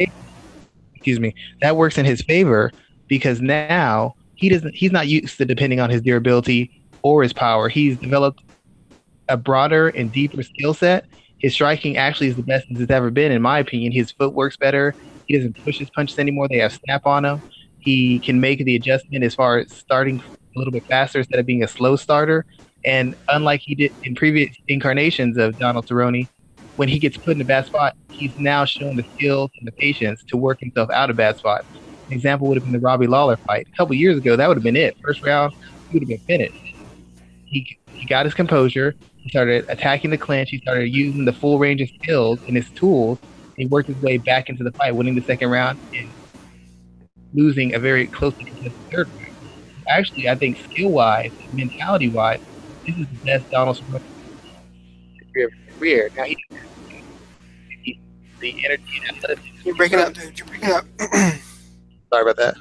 S2: Excuse me. That works in his favor because now he doesn't. He's not used to depending on his durability or his power. He's developed a broader and deeper skill set. His striking actually is the best it's ever been, in my opinion. His footwork's better. He doesn't push his punches anymore. They have snap on him. He can make the adjustment as far as starting a little bit faster instead of being a slow starter. And unlike he did in previous incarnations of Donald Cerrone, when he gets put in a bad spot, he's now shown the skills and the patience to work himself out of bad spots. An example would have been the Robbie Lawler fight. A couple years ago, that would have been it. First round, he would have been finished. He, he got his composure. He started attacking the clinch. He started using the full range of skills and his tools. He worked his way back into the fight, winning the second round and losing a very closely contested third round actually, I think skill wise, mentality wise, this is the best Donald Smith career. Now he, he the energy and athleticism.
S1: You're breaking up, dude. You're breaking up.
S2: Sorry about that.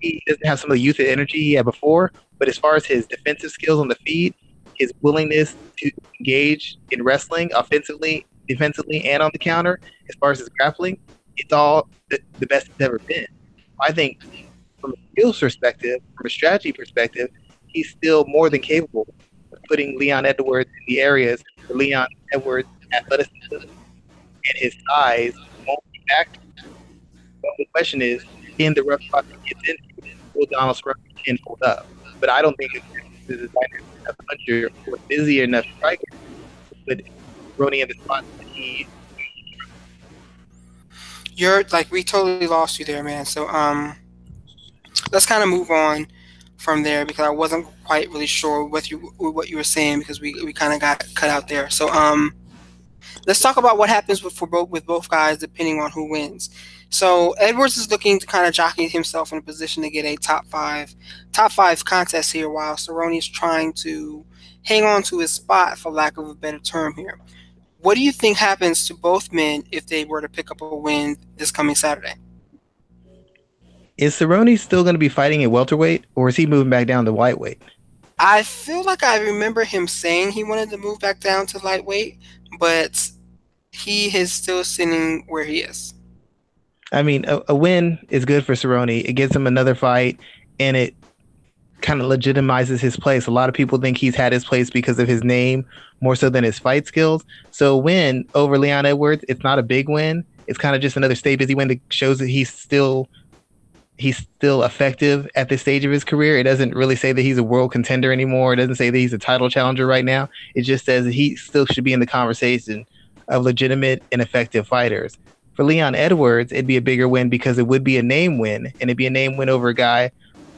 S2: He doesn't have some of the youth and energy he had before, but as far as his defensive skills on the feet, his willingness to engage in wrestling offensively, defensively, and on the counter, as far as his grappling, it's all the, the best it's ever been. I think from a skills perspective, from a strategy perspective, he's still more than capable of putting Leon Edwards in the areas Leon Edwards' athleticism and his size won't be active. But the question is, in the rough spot he gets into, will Donald Cerrone can hold up? But I don't think this is a puncher or busy enough striker but Ronnie in the spot that he
S1: you're like we totally lost you there, man. So um let's kind of move on from there because I wasn't quite really sure what you what you were saying because we, we kind of got cut out there. So um, let's talk about what happens with for both with both guys depending on who wins. So Edwards is looking to kind of jockey himself in a position to get a top five top five contest here, while Cerrone is trying to hang on to his spot, for lack of a better term here. What do you think happens to both men if they were to pick up a win this coming Saturday?
S2: Is Cerrone still going to be fighting at welterweight, or is he moving back down to lightweight?
S1: I feel like I remember him saying he wanted to move back down to lightweight, but he is still sitting where he is.
S2: I mean, a, a win is good for Cerrone. It gives him another fight, and it kind of legitimizes his place. A lot of people think he's had his place because of his name more so than his fight skills. So a win over Leon Edwards, it's not a big win. It's kind of just another stay busy win that shows that he's still he's still effective at this stage of his career. It doesn't really say that he's a world contender anymore. It doesn't say that he's a title challenger right now. It just says he still should be in the conversation of legitimate and effective fighters. For Leon Edwards, it'd be a bigger win because it would be a name win, and it'd be a name win over a guy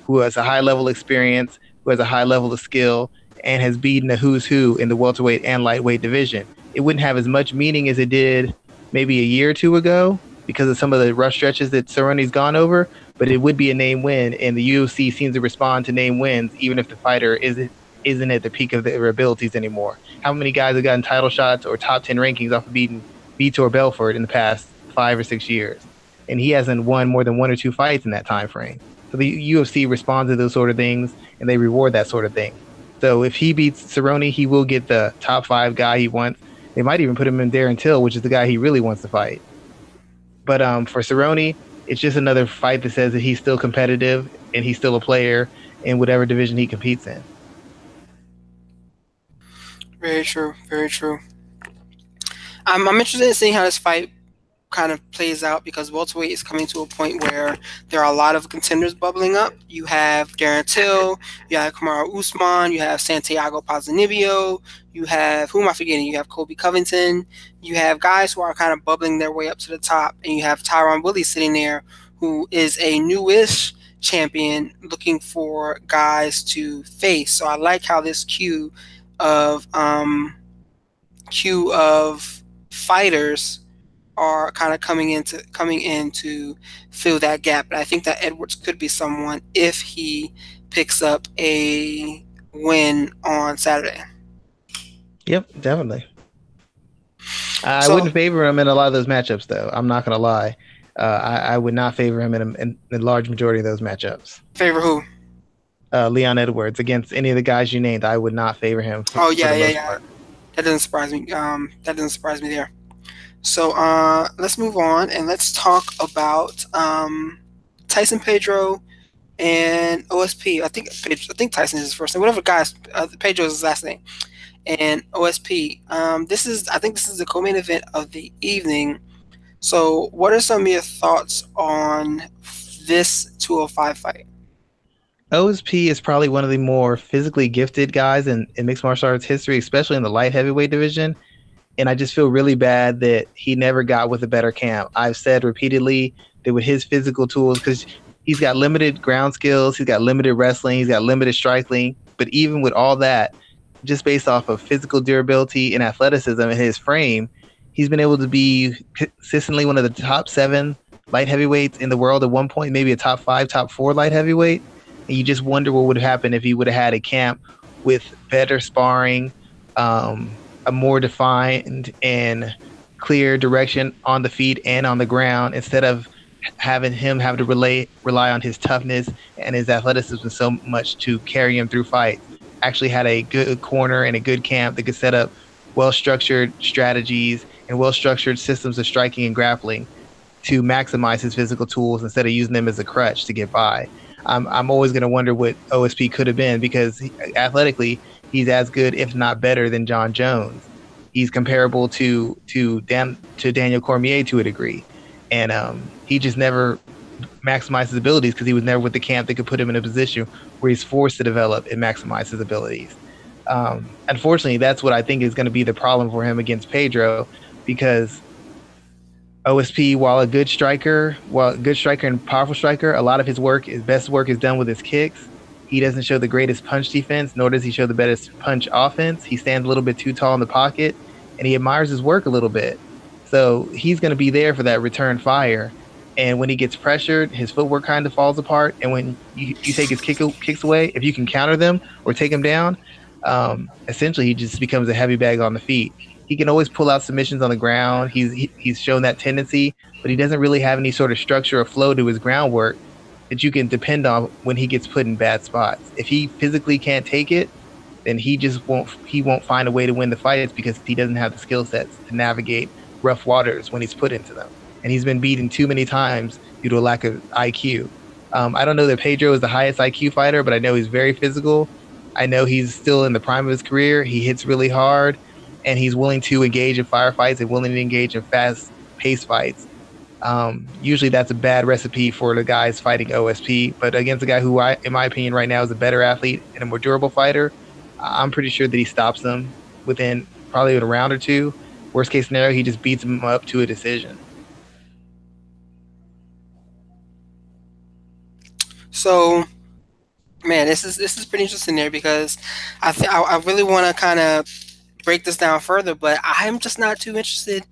S2: who has a high level experience, who has a high level of skill, and has beaten a who's who in the welterweight and lightweight division. It wouldn't have as much meaning as it did maybe a year or two ago because of some of the rough stretches that Cerrone's gone over, but it would be a name win, and the UFC seems to respond to name wins even if the fighter isn't isn't at the peak of their abilities anymore. How many guys have gotten title shots or top ten rankings off of beating Vitor Belfort in the past five or six years? And he hasn't won more than one or two fights in that time frame. So the UFC responds to those sort of things and they reward that sort of thing. So if he beats Cerrone, he will get the top five guy he wants. They might even put him in Darren Till, which is the guy he really wants to fight. But um, for Cerrone, it's just another fight that says that he's still competitive and he's still a player in whatever division he competes in.
S1: Very true. Very true. I'm, I'm interested in seeing how this fight kind of plays out because welterweight is coming to a point where there are a lot of contenders bubbling up. You have Darren Till, you have Kamaru Usman, you have Santiago Ponzinibbio, you have who am I forgetting? You have Colby Covington, you have guys who are kind of bubbling their way up to the top, and you have Tyron Woodley sitting there, who is a newish champion looking for guys to face. So I like how this queue of um, queue of fighters are kind of coming into coming in to fill that gap. And I think that Edwards could be someone if he picks up a win on Saturday.
S2: Yep, definitely. I so, wouldn't favor him in a lot of those matchups, though. I'm not going to lie. Uh, I, I, would not favor him in a, in a, large majority of those matchups.
S1: Favor who?
S2: Uh, Leon Edwards against any of the guys you named. I would not favor him.
S1: For, oh yeah, yeah, yeah. Part. That doesn't surprise me. Um, that doesn't surprise me there. So uh, let's move on and let's talk about um, Tyson Pedro and OSP. I think I think Tyson is his first name. Whatever, guys. Uh, Pedro is his last name. And OSP. Um, this is I think this is the co-main event of the evening. So, what are some of your thoughts on this 205 fight?
S2: OSP is probably one of the more physically gifted guys in, in mixed martial arts history, especially in the light heavyweight division and I just feel really bad that he never got with a better camp. I've said repeatedly that with his physical tools, because he's got limited ground skills, he's got limited wrestling, he's got limited striking, but even with all that, just based off of physical durability and athleticism in his frame, he's been able to be consistently one of the top seven light heavyweights in the world at one point, maybe a top five, top four light heavyweight. And you just wonder what would have happened if he would have had a camp with better sparring, um, a more defined and clear direction on the feet and on the ground instead of having him have to relay rely on his toughness and his athleticism so much to carry him through fights. Actually had a good corner and a good camp that could set up well structured strategies and well structured systems of striking and grappling to maximize his physical tools instead of using them as a crutch to get by. I'm, I'm always going to wonder what OSP could have been because he, athletically he's as good, if not better, than Jon Jones. He's comparable to to Dan to Daniel Cormier to a degree, and um, he just never maximized his abilities because he was never with the camp that could put him in a position where he's forced to develop and maximize his abilities. Um, unfortunately, that's what I think is going to be the problem for him against Pedro, because OSP, while a good striker, while a good striker and powerful striker, a lot of his work, his best work is done with his kicks. He doesn't show the greatest punch defense, nor does he show the best punch offense. He stands a little bit too tall in the pocket, and he admires his work a little bit. So he's going to be there for that return fire. And when he gets pressured, his footwork kind of falls apart. And when you, you take his kick, kicks away, if you can counter them or take him down, um, essentially he just becomes a heavy bag on the feet. He can always pull out submissions on the ground. He's he, he's shown that tendency, but he doesn't really have any sort of structure or flow to his groundwork that you can depend on when he gets put in bad spots. If he physically can't take it, then he just won't he won't find a way to win the fights because he doesn't have the skill sets to navigate rough waters when he's put into them. And he's been beaten too many times due to a lack of IQ. Um, I don't know that Pedro is the highest IQ fighter, but I know he's very physical. I know he's still in the prime of his career. He hits really hard, and he's willing to engage in firefights and willing to engage in fast paced fights. Um, usually that's a bad recipe for the guys fighting OSP, but against a guy who, I, in my opinion, right now is a better athlete and a more durable fighter, I'm pretty sure that he stops them within probably a round or two. Worst case scenario, he just beats him up to a decision.
S1: So, man, this is this is pretty interesting there because I th- I, I really want to kind of break this down further, but I'm just not too interested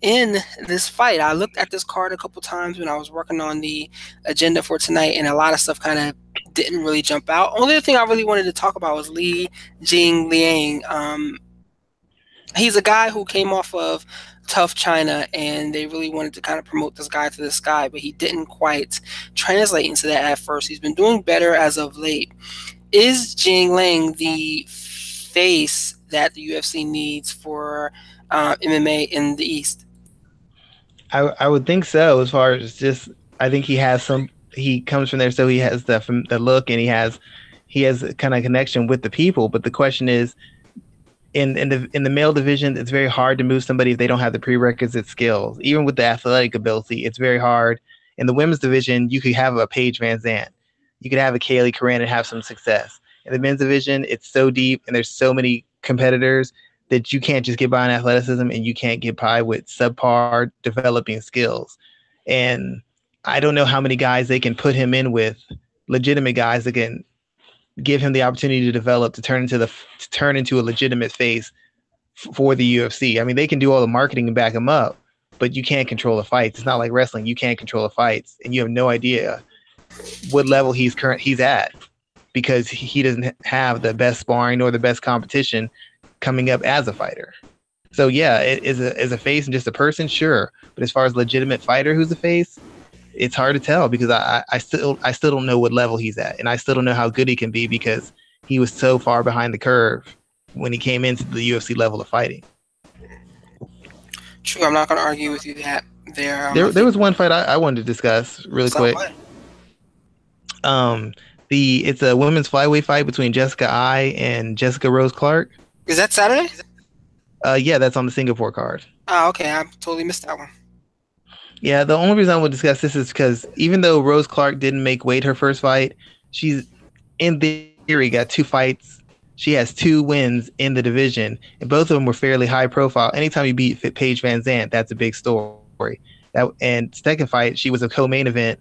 S1: in this fight. I looked at this card a couple times when I was working on the agenda for tonight, and a lot of stuff kind of didn't really jump out. Only thing I really wanted to talk about was Li Jing Liang. Um, he's a guy who came off of TUF China, and they really wanted to kind of promote this guy to the sky, but he didn't quite translate into that at first. He's been doing better as of late. Is Jing Liang the face that the UFC needs for uh, MMA in the East?
S2: I, I would think so. As far as just, I think he has some. He comes from there, so he has the the look, and he has he has kind of connection with the people. But the question is, in in the in the male division, it's very hard to move somebody if they don't have the prerequisite skills. Even with the athletic ability, it's very hard. In the women's division, you could have a Paige VanZant, you could have a Kailin Curran and have some success. In the men's division, it's so deep and there's so many competitors that you can't just get by on athleticism and you can't get by with subpar developing skills. And I don't know how many guys they can put him in with, legitimate guys that can give him the opportunity to develop to turn into the to turn into a legitimate face f- for the UFC. I mean, they can do all the marketing and back him up, but you can't control the fights. It's not like wrestling; you can't control the fights, and you have no idea what level he's current he's at because he doesn't have the best sparring or the best competition coming up as a fighter. So yeah, it is a as a face and just a person, sure. But as far as legitimate fighter who's a face, it's hard to tell because I, I still I still don't know what level he's at, and I still don't know how good he can be because he was so far behind the curve when he came into the UFC level of fighting.
S1: True, I'm not going to argue with you that there.
S2: Um, there, there was one fight I, I wanted to discuss really quick. What? Um, the it's a women's flyweight fight between Jessica Eye and Jessica Rose Clark.
S1: Is that Saturday?
S2: Uh, yeah, that's on the Singapore card.
S1: Oh, okay. I totally missed that one.
S2: Yeah, the only reason I would discuss this is because even though Rose Clark didn't make weight her first fight, she's in theory got two fights. She has two wins in the division, and both of them were fairly high profile. Anytime you beat Paige VanZant, that's a big story. That and second fight, she was a co-main event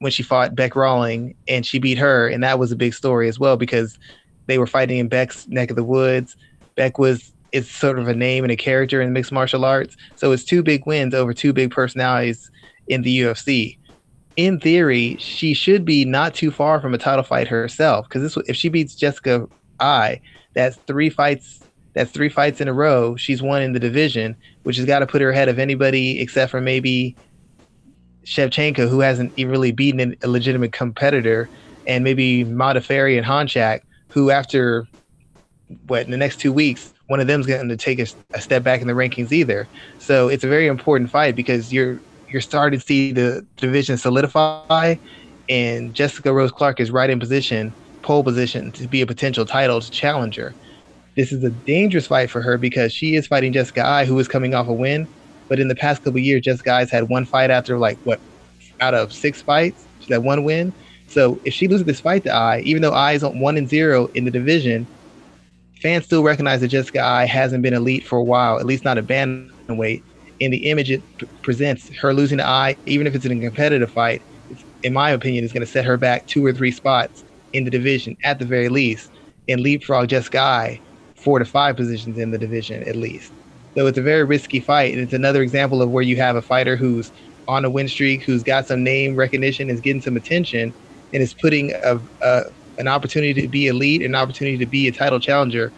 S2: when she fought Bec Rawling, and she beat her, and that was a big story as well because they were fighting in Bec's neck of the woods. Bec was it's sort of a name and a character in mixed martial arts. So it's two big wins over two big personalities in the UFC. In theory, she should be not too far from a title fight herself because if she beats Jessica Eye, that's three fights. That's three fights in a row. She's won in the division, which has got to put her ahead of anybody except for maybe Shevchenko, who hasn't really beaten a legitimate competitor, and maybe Modafferi and Honchak, who after what in the next two weeks, one of them's going to take a, a, step back in the rankings either. So it's a very important fight because you're you're starting to see the division solidify, and Jessica Rose Clark is right in position, pole position to be a potential title challenger. This is a dangerous fight for her because she is fighting Jessica Eye, who is coming off a win. But in the past couple years, Jessica Eye's had one fight after like what out of six fights, she's had one win. So if she loses this fight to Eye, even though Eye is on one and zero in the division, fans still recognize that Jessica Eye hasn't been elite for a while, at least not a bantamweight. In the image it p- presents, her losing the Eye, even if it's in a competitive fight, in my opinion, is going to set her back two or three spots in the division at the very least, and leapfrog Jessica Eye four to five positions in the division at least. So it's a very risky fight, and it's another example of where you have a fighter who's on a win streak, who's got some name recognition, is getting some attention, and is putting a, a an opportunity to be elite, an opportunity to be a title challenger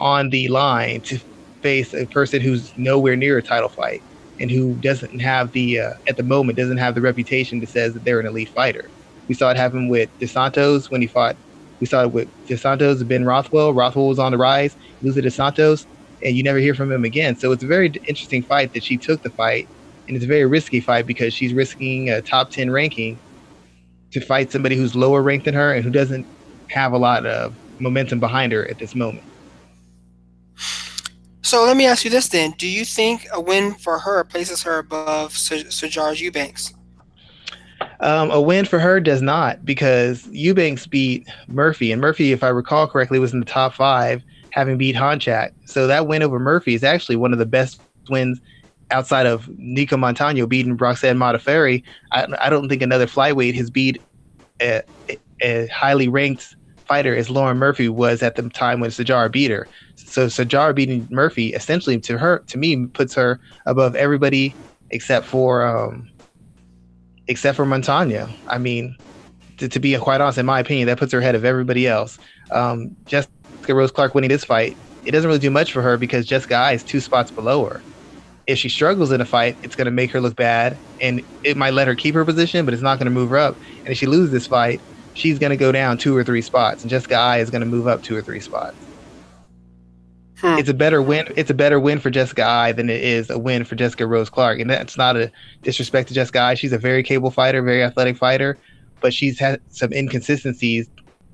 S2: on the line to face a person who's nowhere near a title fight and who doesn't have the uh, at the moment doesn't have the reputation that says that they're an elite fighter. We saw it happen with Dos Santos when he fought. We saw it with Dos Santos and Ben Rothwell. Rothwell was on the rise, loses to Santos, and you never hear from him again. So it's a very interesting fight that she took the fight, and it's a very risky fight because she's risking a top ten ranking to fight somebody who's lower ranked than her and who doesn't have a lot of momentum behind her at this moment.
S1: So let me ask you this then: Do you think a win for her places her above Sijara Eubanks?
S2: Um, a win for her does not because Eubanks beat Murphy, and Murphy, if I recall correctly, was in the top five, having beat Honchak. So that win over Murphy is actually one of the best wins outside of Nicco Montaño beating Roxanne Modafferi. I, I don't think another flyweight has beat a, a highly ranked fighter as Lauren Murphy was at the time when Sijara beat her. So Sijara beating Murphy essentially to her to me puts her above everybody except for um, except for Montano. I mean, to, to, be quite honest, in my opinion, that puts her ahead of everybody else. Um, Jessica Rose Clark winning this fight, it doesn't really do much for her because Jessica Eye is two spots below her. If she struggles in a fight, it's going to make her look bad, and it might let her keep her position, but it's not going to move her up. And if she loses this fight, she's going to go down two or three spots, and Jessica Eye is going to move up two or three spots. Hmm. It's a better win. It's a better win for Jessica Eye than it is a win for Jessica Rose Clark, and that's not a disrespect to Jessica Eye. She's a very capable fighter, very athletic fighter, but she's had some inconsistencies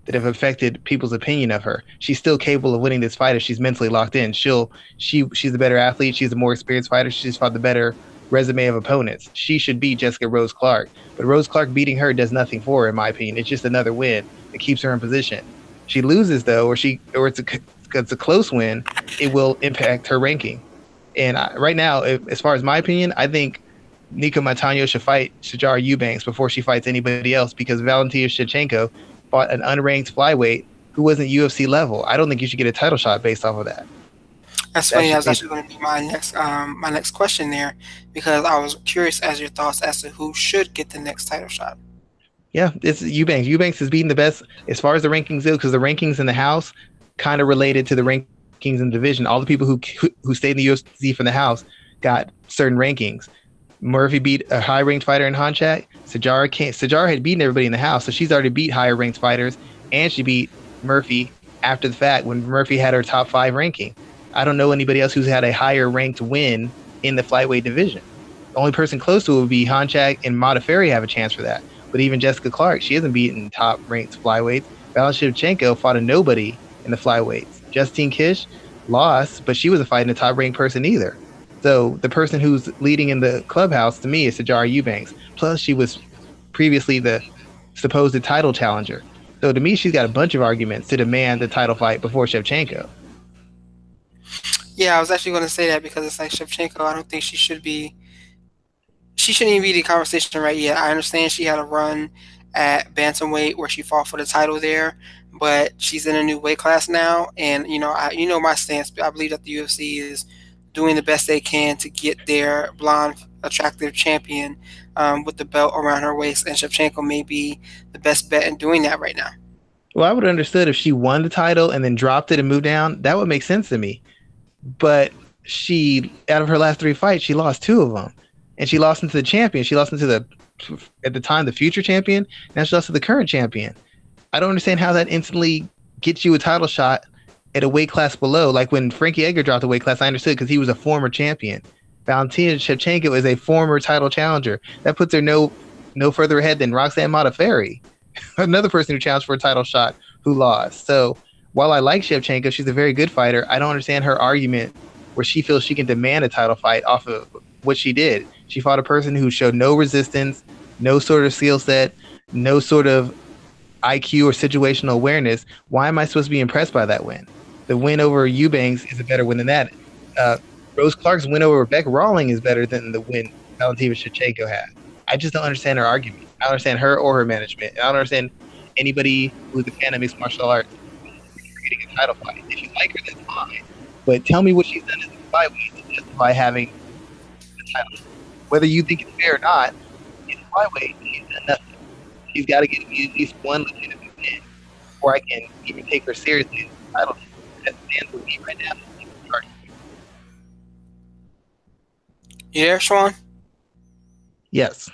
S2: that have affected people's opinion of her. She's still capable of winning this fight if she's mentally locked in. She'll she she's a better athlete. She's a more experienced fighter. She's fought the better resume of opponents. She should beat Jessica Rose Clark, but Rose Clark beating her does nothing for her, in my opinion. It's just another win that keeps her in position. She loses though, or she or it's a it's a close win, it will impact her ranking. And I, right now, if, as far as my opinion, I think Nicco Montaño should fight Sijara Eubanks before she fights anybody else because Valentina Shevchenko fought an unranked flyweight who wasn't UFC level. I don't think you should get a title shot based off of that.
S1: That's funny. That's actually going to be my next um, my next question there because I was curious as your thoughts as to who should get the next title shot.
S2: Yeah, it's Eubanks. Eubanks is beating the best as far as the rankings go because the rankings in the house kind of related to the rankings in the division. All the people who who stayed in the UFC from the house got certain rankings. Murphy beat a high ranked fighter in Honchak. Sijara can't. Sijara had beaten everybody in the house, so she's already beat higher ranked fighters, and she beat Murphy after the fact when Murphy had her top five ranking. I don't know anybody else who's had a higher ranked win in the flyweight division. The only person close to it would be Honchak and Modafferi have a chance for that. But even Jessica Clark, she hasn't beaten top ranked flyweights. Valentina Shevchenko fought a nobody in the flyweights. Justine Kish lost, but she was a fighting a top ranked person either. So the person who's leading in the clubhouse to me is Sijara Eubanks. Plus, she was previously the supposed title challenger. So to me, she's got a bunch of arguments to demand the title fight before Shevchenko.
S1: Yeah, I was actually going to say that because it's like Shevchenko. I don't think she should be. She shouldn't even be the conversation right yet. I understand she had a run at bantamweight where she fought for the title there, but she's in a new weight class now, and you know, I you know my stance. I believe that the UFC is doing the best they can to get their blonde, attractive champion um, with the belt around her waist, and Shevchenko may be the best bet in doing that right now.
S2: Well, I would have understood if she won the title and then dropped it and moved down. That would make sense to me. But she, out of her last three fights, she lost two of them, and she lost into the champion. She lost into the, at the time, the future champion. Now she lost to the current champion. I don't understand how that instantly gets you a title shot at a weight class below. Like when Frankie Edgar dropped a weight class, I understood because he was a former champion. Valentina Shevchenko is a former title challenger. That puts her no no further ahead than Roxanne Modafferi, another person who challenged for a title shot who lost. So while I like Shevchenko, she's a very good fighter. I don't understand her argument where she feels she can demand a title fight off of what she did. She fought a person who showed no resistance, no sort of skill set, no sort of IQ or situational awareness, why am I supposed to be impressed by that win? The win over Eubanks is a better win than that. Uh, Rose Clark's win over Rebecca Rawling is better than the win Valentina Shevchenko had. I just don't understand her argument. I don't understand her or her management. I don't understand anybody who's a fan of mixed martial arts getting a title fight. If you like her, that's fine. But tell me what she's done as a flyweight to justify having the title. Whether you think it's fair or not, in flyweight, she's done nothing. She's got to get at least one legitimate win before I can even take her seriously. I don't that stands with me right now.
S1: You there, Sean?
S2: Yes.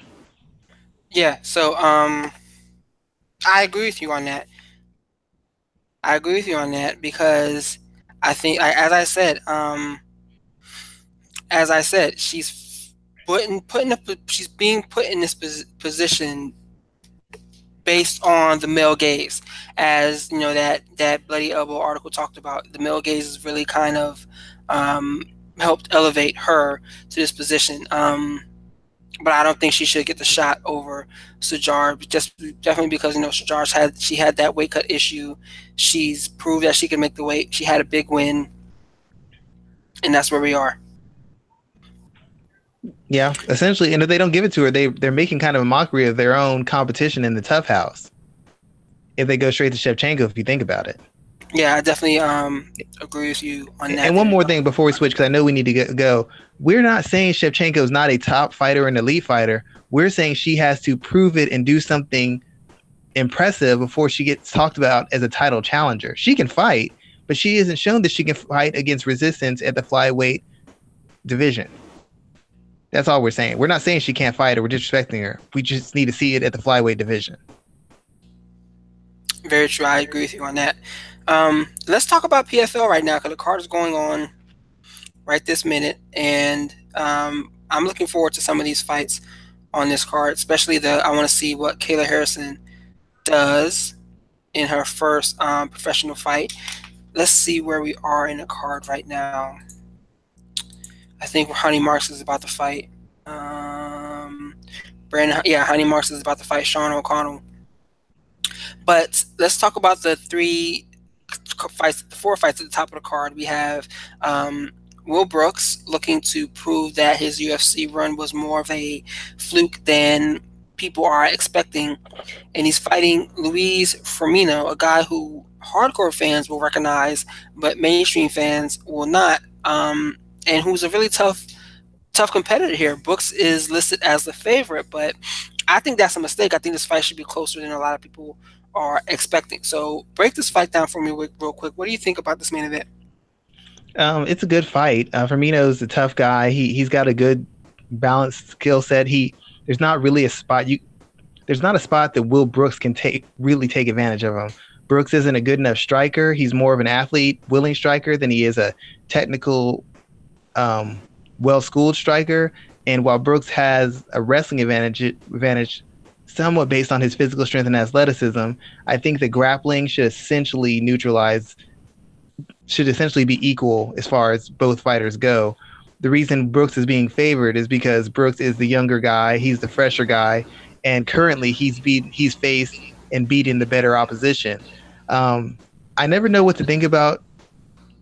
S1: Yeah, so um I agree with you on that. I agree with you on that because I think, I, as I said, um, as I said, she's putting putting up, she's being put in this position based on the male gaze, as you know that that bloody elbow article talked about. The male gaze is really kind of um, helped elevate her to this position. Um, but I don't think she should get the shot over Sijara. Just definitely because you know Sijara's had she had that weight cut issue. She's proved that she can make the weight. She had a big win, and that's where we are.
S2: Yeah, essentially, and if they don't give it to her, they they're making kind of a mockery of their own competition in the TUF House. If they go straight to Shevchenko, if you think about it.
S1: Yeah, I definitely um, agree with you on that.
S2: And one more thing before we switch, because I know we need to go. We're not saying Shevchenko is not a top fighter and elite fighter. We're saying she has to prove it and do something impressive before she gets talked about as a title challenger. She can fight, but she isn't shown that she can fight against resistance at the flyweight division. That's all we're saying. We're not saying she can't fight or we're disrespecting her. We just need to see it at the flyweight division.
S1: Very true. I agree with you on that. Um, let's talk about PFL right now because the card is going on right this minute, and um, I'm looking forward to some of these fights on this card, especially the. I want to see what Kayla Harrison does in her first um, professional fight. Let's see where we are in the card right now. I think Ronny Markes is about to fight. Um, Brandon, yeah, Ronny Markes is about to fight Sean O'Connell. But let's talk about the three fights, the four fights at the top of the card. We have um, Will Brooks looking to prove that his UFC run was more of a fluke than people are expecting, and he's fighting Luis Firmino, a guy who hardcore fans will recognize, but mainstream fans will not, um, and who's a really tough, tough competitor here. Brooks is listed as the favorite, but I think that's a mistake. I think this fight should be closer than a lot of people are expecting. So break this fight down for me real quick. What do you think about this main event?
S2: Um, it's a good fight. Uh, Firmino's a tough guy. He he's got a good balanced skill set. He there's not really a spot you there's not a spot that Will Brooks can take really take advantage of him. Brooks isn't a good enough striker. He's more of an athlete, willing striker than he is a technical, um, well schooled striker. And while Brooks has a wrestling advantage advantage somewhat based on his physical strength and athleticism, I think the grappling should essentially neutralize, should essentially be equal as far as both fighters go. The reason Brooks is being favored is because Brooks is the younger guy, he's the fresher guy, and currently he's beat he's faced and beaten the better opposition. Um, I never know what to think about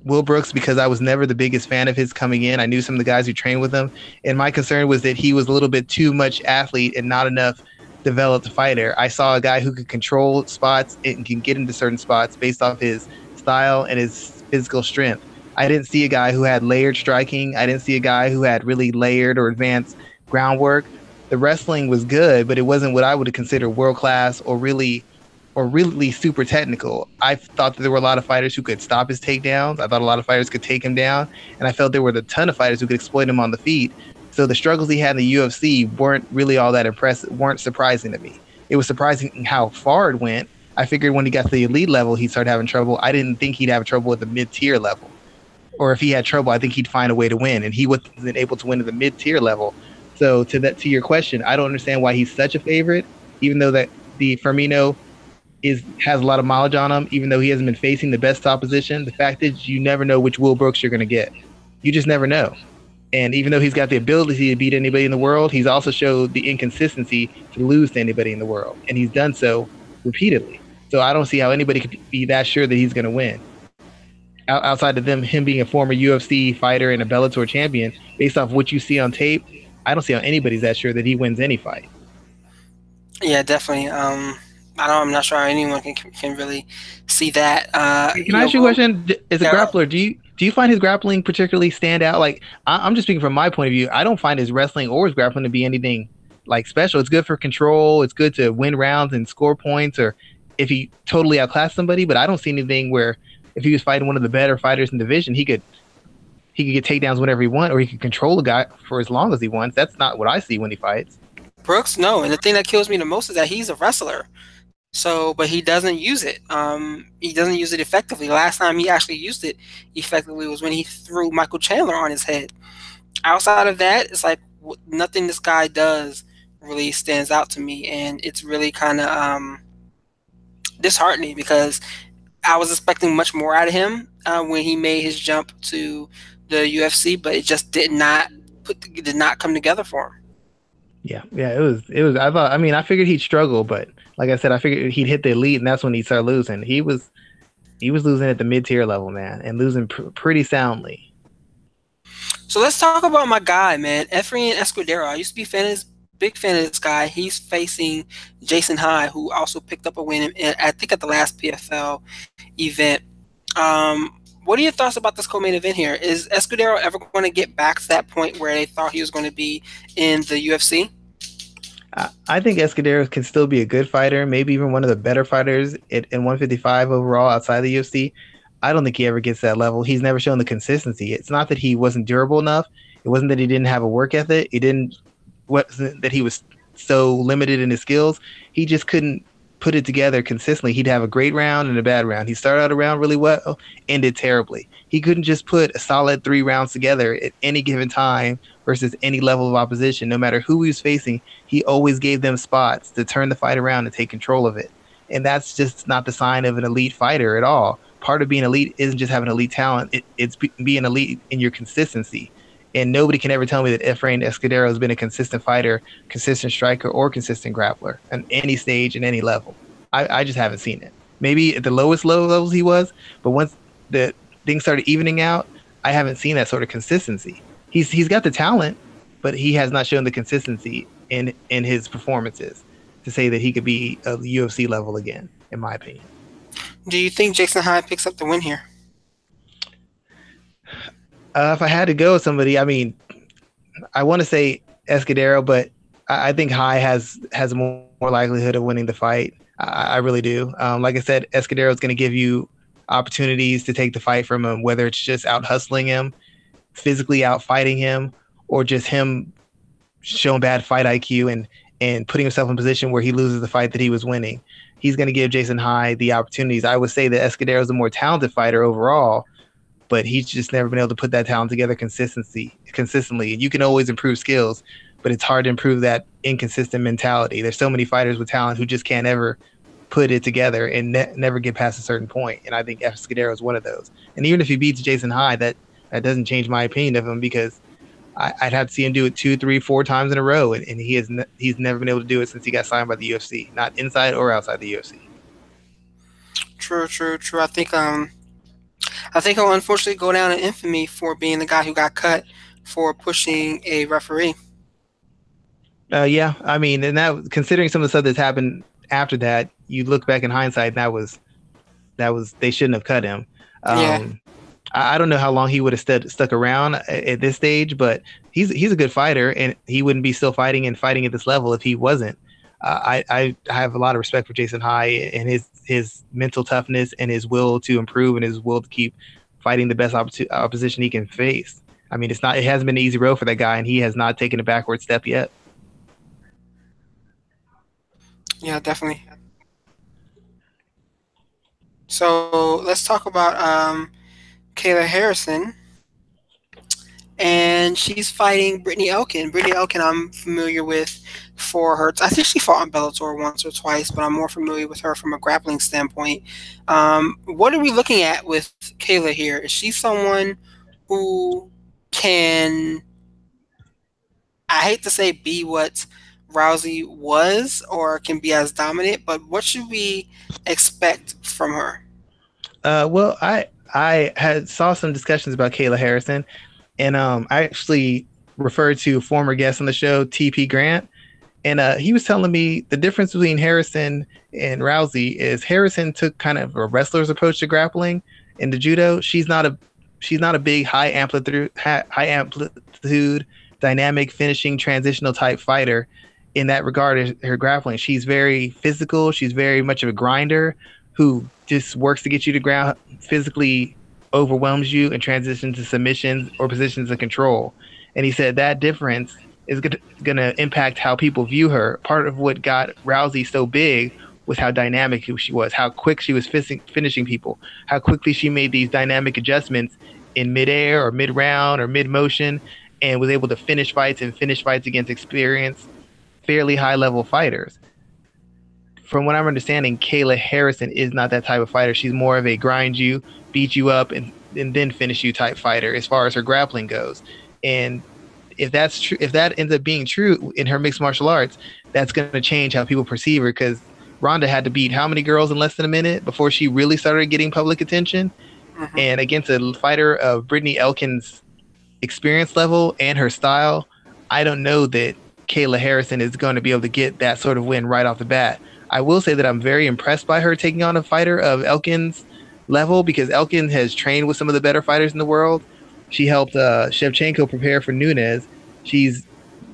S2: Will Brooks because I was never the biggest fan of his coming in. I knew some of the guys who trained with him, and my concern was that he was a little bit too much athlete and not enough developed fighter. I saw a guy who could control spots and can get into certain spots based off his style and his physical strength. I didn't see a guy who had layered striking. I didn't see a guy who had really layered or advanced groundwork. The wrestling was good, but it wasn't what I would consider world class or really or really super technical. I thought that there were a lot of fighters who could stop his takedowns. I thought a lot of fighters could take him down, and I felt there were a ton of fighters who could exploit him on the feet. So the struggles he had in the UFC weren't really all that impressive, weren't surprising to me. It was surprising how far it went. I figured when he got to the elite level, he'd start having trouble. I didn't think he'd have trouble at the mid tier level. Or if he had trouble, I think he'd find a way to win. And he wasn't able to win at the mid tier level. So to that to your question, I don't understand why he's such a favorite, even though that the Firmino is has a lot of mileage on him, even though he hasn't been facing the best opposition. The fact is you never know which Will Brooks you're gonna get. You just never know. And even though he's got the ability to beat anybody in the world, he's also showed the inconsistency to lose to anybody in the world. And he's done so repeatedly. So I don't see how anybody could be that sure that he's going to win. Outside of them, him being a former UFC fighter and a Bellator champion, based off what you see on tape, I don't see how anybody's that sure that he wins any fight.
S1: Yeah, definitely. Um, I don't. I'm not sure anyone can can really see that. Uh,
S2: can I ask you a question? As a grappler, do you do you find his grappling particularly stand out? Like I, am just speaking from my point of view. I don't find his wrestling or his grappling to be anything like special. It's good for control. It's good to win rounds and score points, or if he totally outclassed somebody. But I don't see anything where if he was fighting one of the better fighters in the division, he could he could get takedowns whenever he wants, or he could control a guy for as long as he wants. That's not what I see when he fights.
S1: Brooks, no. And the thing that kills me the most is that he's a wrestler. So, but he doesn't use it. Um, he doesn't use it effectively. Last time he actually used it effectively was when he threw Michael Chandler on his head. Outside of that, it's like nothing this guy does really stands out to me, and it's really kind of um, disheartening because I was expecting much more out of him uh, when he made his jump to the UFC, but it just did not put did not come together for him.
S2: Yeah, yeah, it was it was. I thought. I mean, I figured he'd struggle, but like I said, I figured he'd hit the elite, and that's when he started losing. He was he was losing at the mid tier level, man, and losing pr- pretty soundly.
S1: So let's talk about my guy, man, Efrain Escudero. I used to be fan of his, big fan of this guy. He's facing Jason High, who also picked up a win, in, I think, at the last PFL event. Um, what are your thoughts about this co-main event here? Is Escudero ever going to get back to that point where they thought he was going to be in the UFC?
S2: I think Escudero can still be a good fighter, maybe even one of the better fighters in 155 overall outside the UFC. I don't think he ever gets that level. He's never shown the consistency. It's not that he wasn't durable enough. It wasn't that he didn't have a work ethic. It didn't that he was so limited in his skills. He just couldn't put it together consistently. He'd have a great round and a bad round. He started out a round really well, ended terribly. He couldn't just put a solid three rounds together at any given time versus any level of opposition. No matter who he was facing, he always gave them spots to turn the fight around and take control of it. And that's just not the sign of an elite fighter at all. Part of being elite isn't just having elite talent, it, it's being elite in your consistency. And nobody can ever tell me that Efrain Escudero has been a consistent fighter, consistent striker, or consistent grappler on any stage and any level. I, I just haven't seen it. Maybe at the lowest low levels he was, but once the things started evening out, I haven't seen that sort of consistency he's he's got the talent, but he has not shown the consistency in in his performances to say that he could be a UFC level again, in my opinion.
S1: Do you think Jason High picks up the win here?
S2: Uh, if I had to go with somebody, I mean, I want to say Escudero, but I, I, think High has has more, more likelihood of winning the fight. I, I really do. Um, like I said, Escudero is going to give you opportunities to take the fight from him, whether it's just out hustling him physically out fighting him or just him showing bad fight IQ and and putting himself in a position where he loses the fight that he was winning. He's going to give Jason High the opportunities. I would say that Escudero is a more talented fighter overall, but he's just never been able to put that talent together consistency consistently. And you can always improve skills, but it's hard to improve that inconsistent mentality. There's so many fighters with talent who just can't ever put it together and ne- never get past a certain point. And I think Escudero is one of those. And even if he beats Jason High, that that doesn't change my opinion of him because I, would have to see him do it two, three, four times in a row, and, and he has ne- he's never been able to do it since he got signed by the UFC, not inside or outside the UFC.
S1: True, true, true. I think um, I think he'll unfortunately go down in infamy for being the guy who got cut for pushing a referee.
S2: Uh, yeah, I mean, and that considering some of the stuff that's happened after that, you look back in hindsight, that was that was they shouldn't have cut him. Um, yeah. I don't know how long he would have st- stuck around at this stage, but he's he's a good fighter, and he wouldn't be still fighting and fighting at this level if he wasn't. I, I have a lot of respect for Jason High and his his mental toughness and his will to improve and his will to keep fighting the best opp- opposition he can face. I mean, it's not it hasn't been an easy road for that guy, and he has not taken a backward step yet.
S1: Yeah, definitely. So let's talk about um, Kayla Harrison, and she's fighting Brittney Elkin. Brittney Elkin, I'm familiar with for her. I think she fought on Bellator once or twice, but I'm more familiar with her from a grappling standpoint. Um, what are we looking at with Kayla here? Is she someone who can, I hate to say, be what Rousey was or can be as dominant, but what should we expect from her?
S2: Uh, well, I I had saw some discussions about Kayla Harrison, and um, I actually referred to former guest on the show, TP Grant, and uh, he was telling me the difference between Harrison and Rousey is Harrison took kind of a wrestler's approach to grappling in the judo. She's not a she's not a big high amplitude high amplitude dynamic finishing transitional type fighter in that regard her grappling. She's very physical. She's very much of a grinder who just works to get you to ground physically overwhelms you and transitions to submissions or positions of control. And he said that difference is going to impact how people view her part of what got rousey so big was how dynamic she was, how quick she was finishing people, how quickly she made these dynamic adjustments in midair or mid round or mid motion, and was able to finish fights and finish fights against experienced, fairly high level fighters. From what I'm understanding, Kayla Harrison is not that type of fighter. She's more of a grind you, beat you up, and, and then finish you type fighter as far as her grappling goes. And if that's true, if that ends up being true in her mixed martial arts, that's going to change how people perceive her because Ronda had to beat how many girls in less than a minute before she really started getting public attention? Mm-hmm. And against a fighter of Brittney Elkins' experience level and her style, I don't know that Kayla Harrison is going to be able to get that sort of win right off the bat. I will say that I'm very impressed by her taking on a fighter of Elkins' level because Elkin has trained with some of the better fighters in the world. She helped uh, Shevchenko prepare for Nunes. She's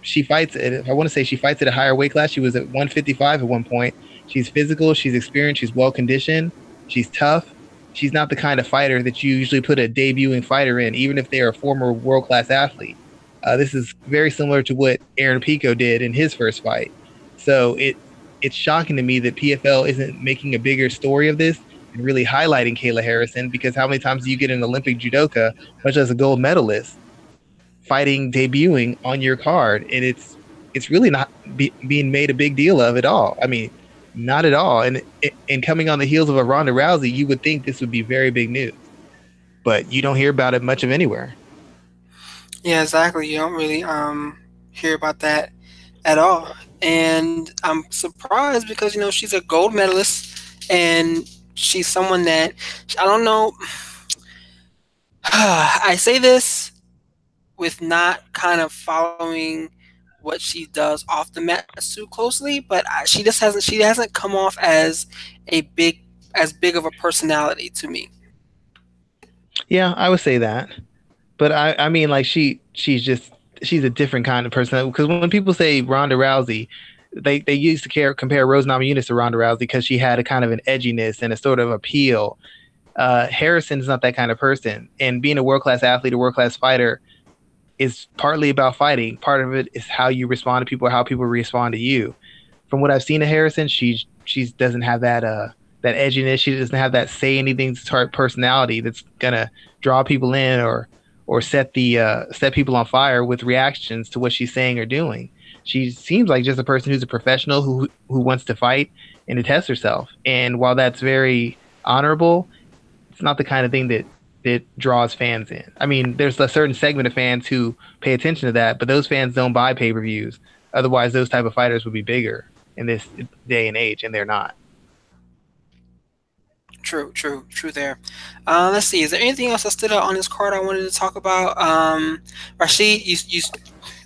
S2: she fights at I want to say she fights at a higher weight class. She was at 155 at one point, She's physical, she's experienced, she's well conditioned, she's tough. She's not the kind of fighter that you usually put a debuting fighter in, even if they are a former world class athlete. Uh, this is very similar to what Aaron Pico did in his first fight. So it it's shocking to me that PFL isn't making a bigger story of this and really highlighting Kayla Harrison because how many times do you get an Olympic judoka, much as a gold medalist, fighting debuting on your card, and it's it's really not be, being made a big deal of at all. I mean, not at all. And and coming on the heels of a Ronda Rousey, you would think this would be very big news, but you don't hear about it much of anywhere.
S1: Yeah, exactly. You don't really um, hear about that at all. And I'm surprised because you know she's a gold medalist and she's someone that I don't know. I say this with not kind of following what she does off the mat too closely, but she just hasn't she hasn't come off as a big as big of a personality to me.
S2: Yeah, I would say that, but I I mean like she she's just she's a different kind of person because when people say Ronda Rousey, they they used to care, compare Rose Namajunas to Ronda Rousey because she had a kind of an edginess and a sort of appeal. Uh, Harrison is not that kind of person, and being a world class athlete, a world class fighter, is partly about fighting. Part of it is how you respond to people, how people respond to you. From what I've seen of Harrison, she she doesn't have that uh that edginess. She doesn't have that say anything type personality that's gonna draw people in or or set the uh, set people on fire with reactions to what she's saying or doing. She seems like just a person who's a professional who who wants to fight and to test herself. And while that's very honorable, it's not the kind of thing that it draws fans in. I mean, there's a certain segment of fans who pay attention to that, but those fans don't buy pay per views. Otherwise, those type of fighters would be bigger in this day and age, and they're not.
S1: True, true, true. There. Uh, let's see. Is there anything else that stood out on this card I wanted to talk about? Um, Rashid, you, you,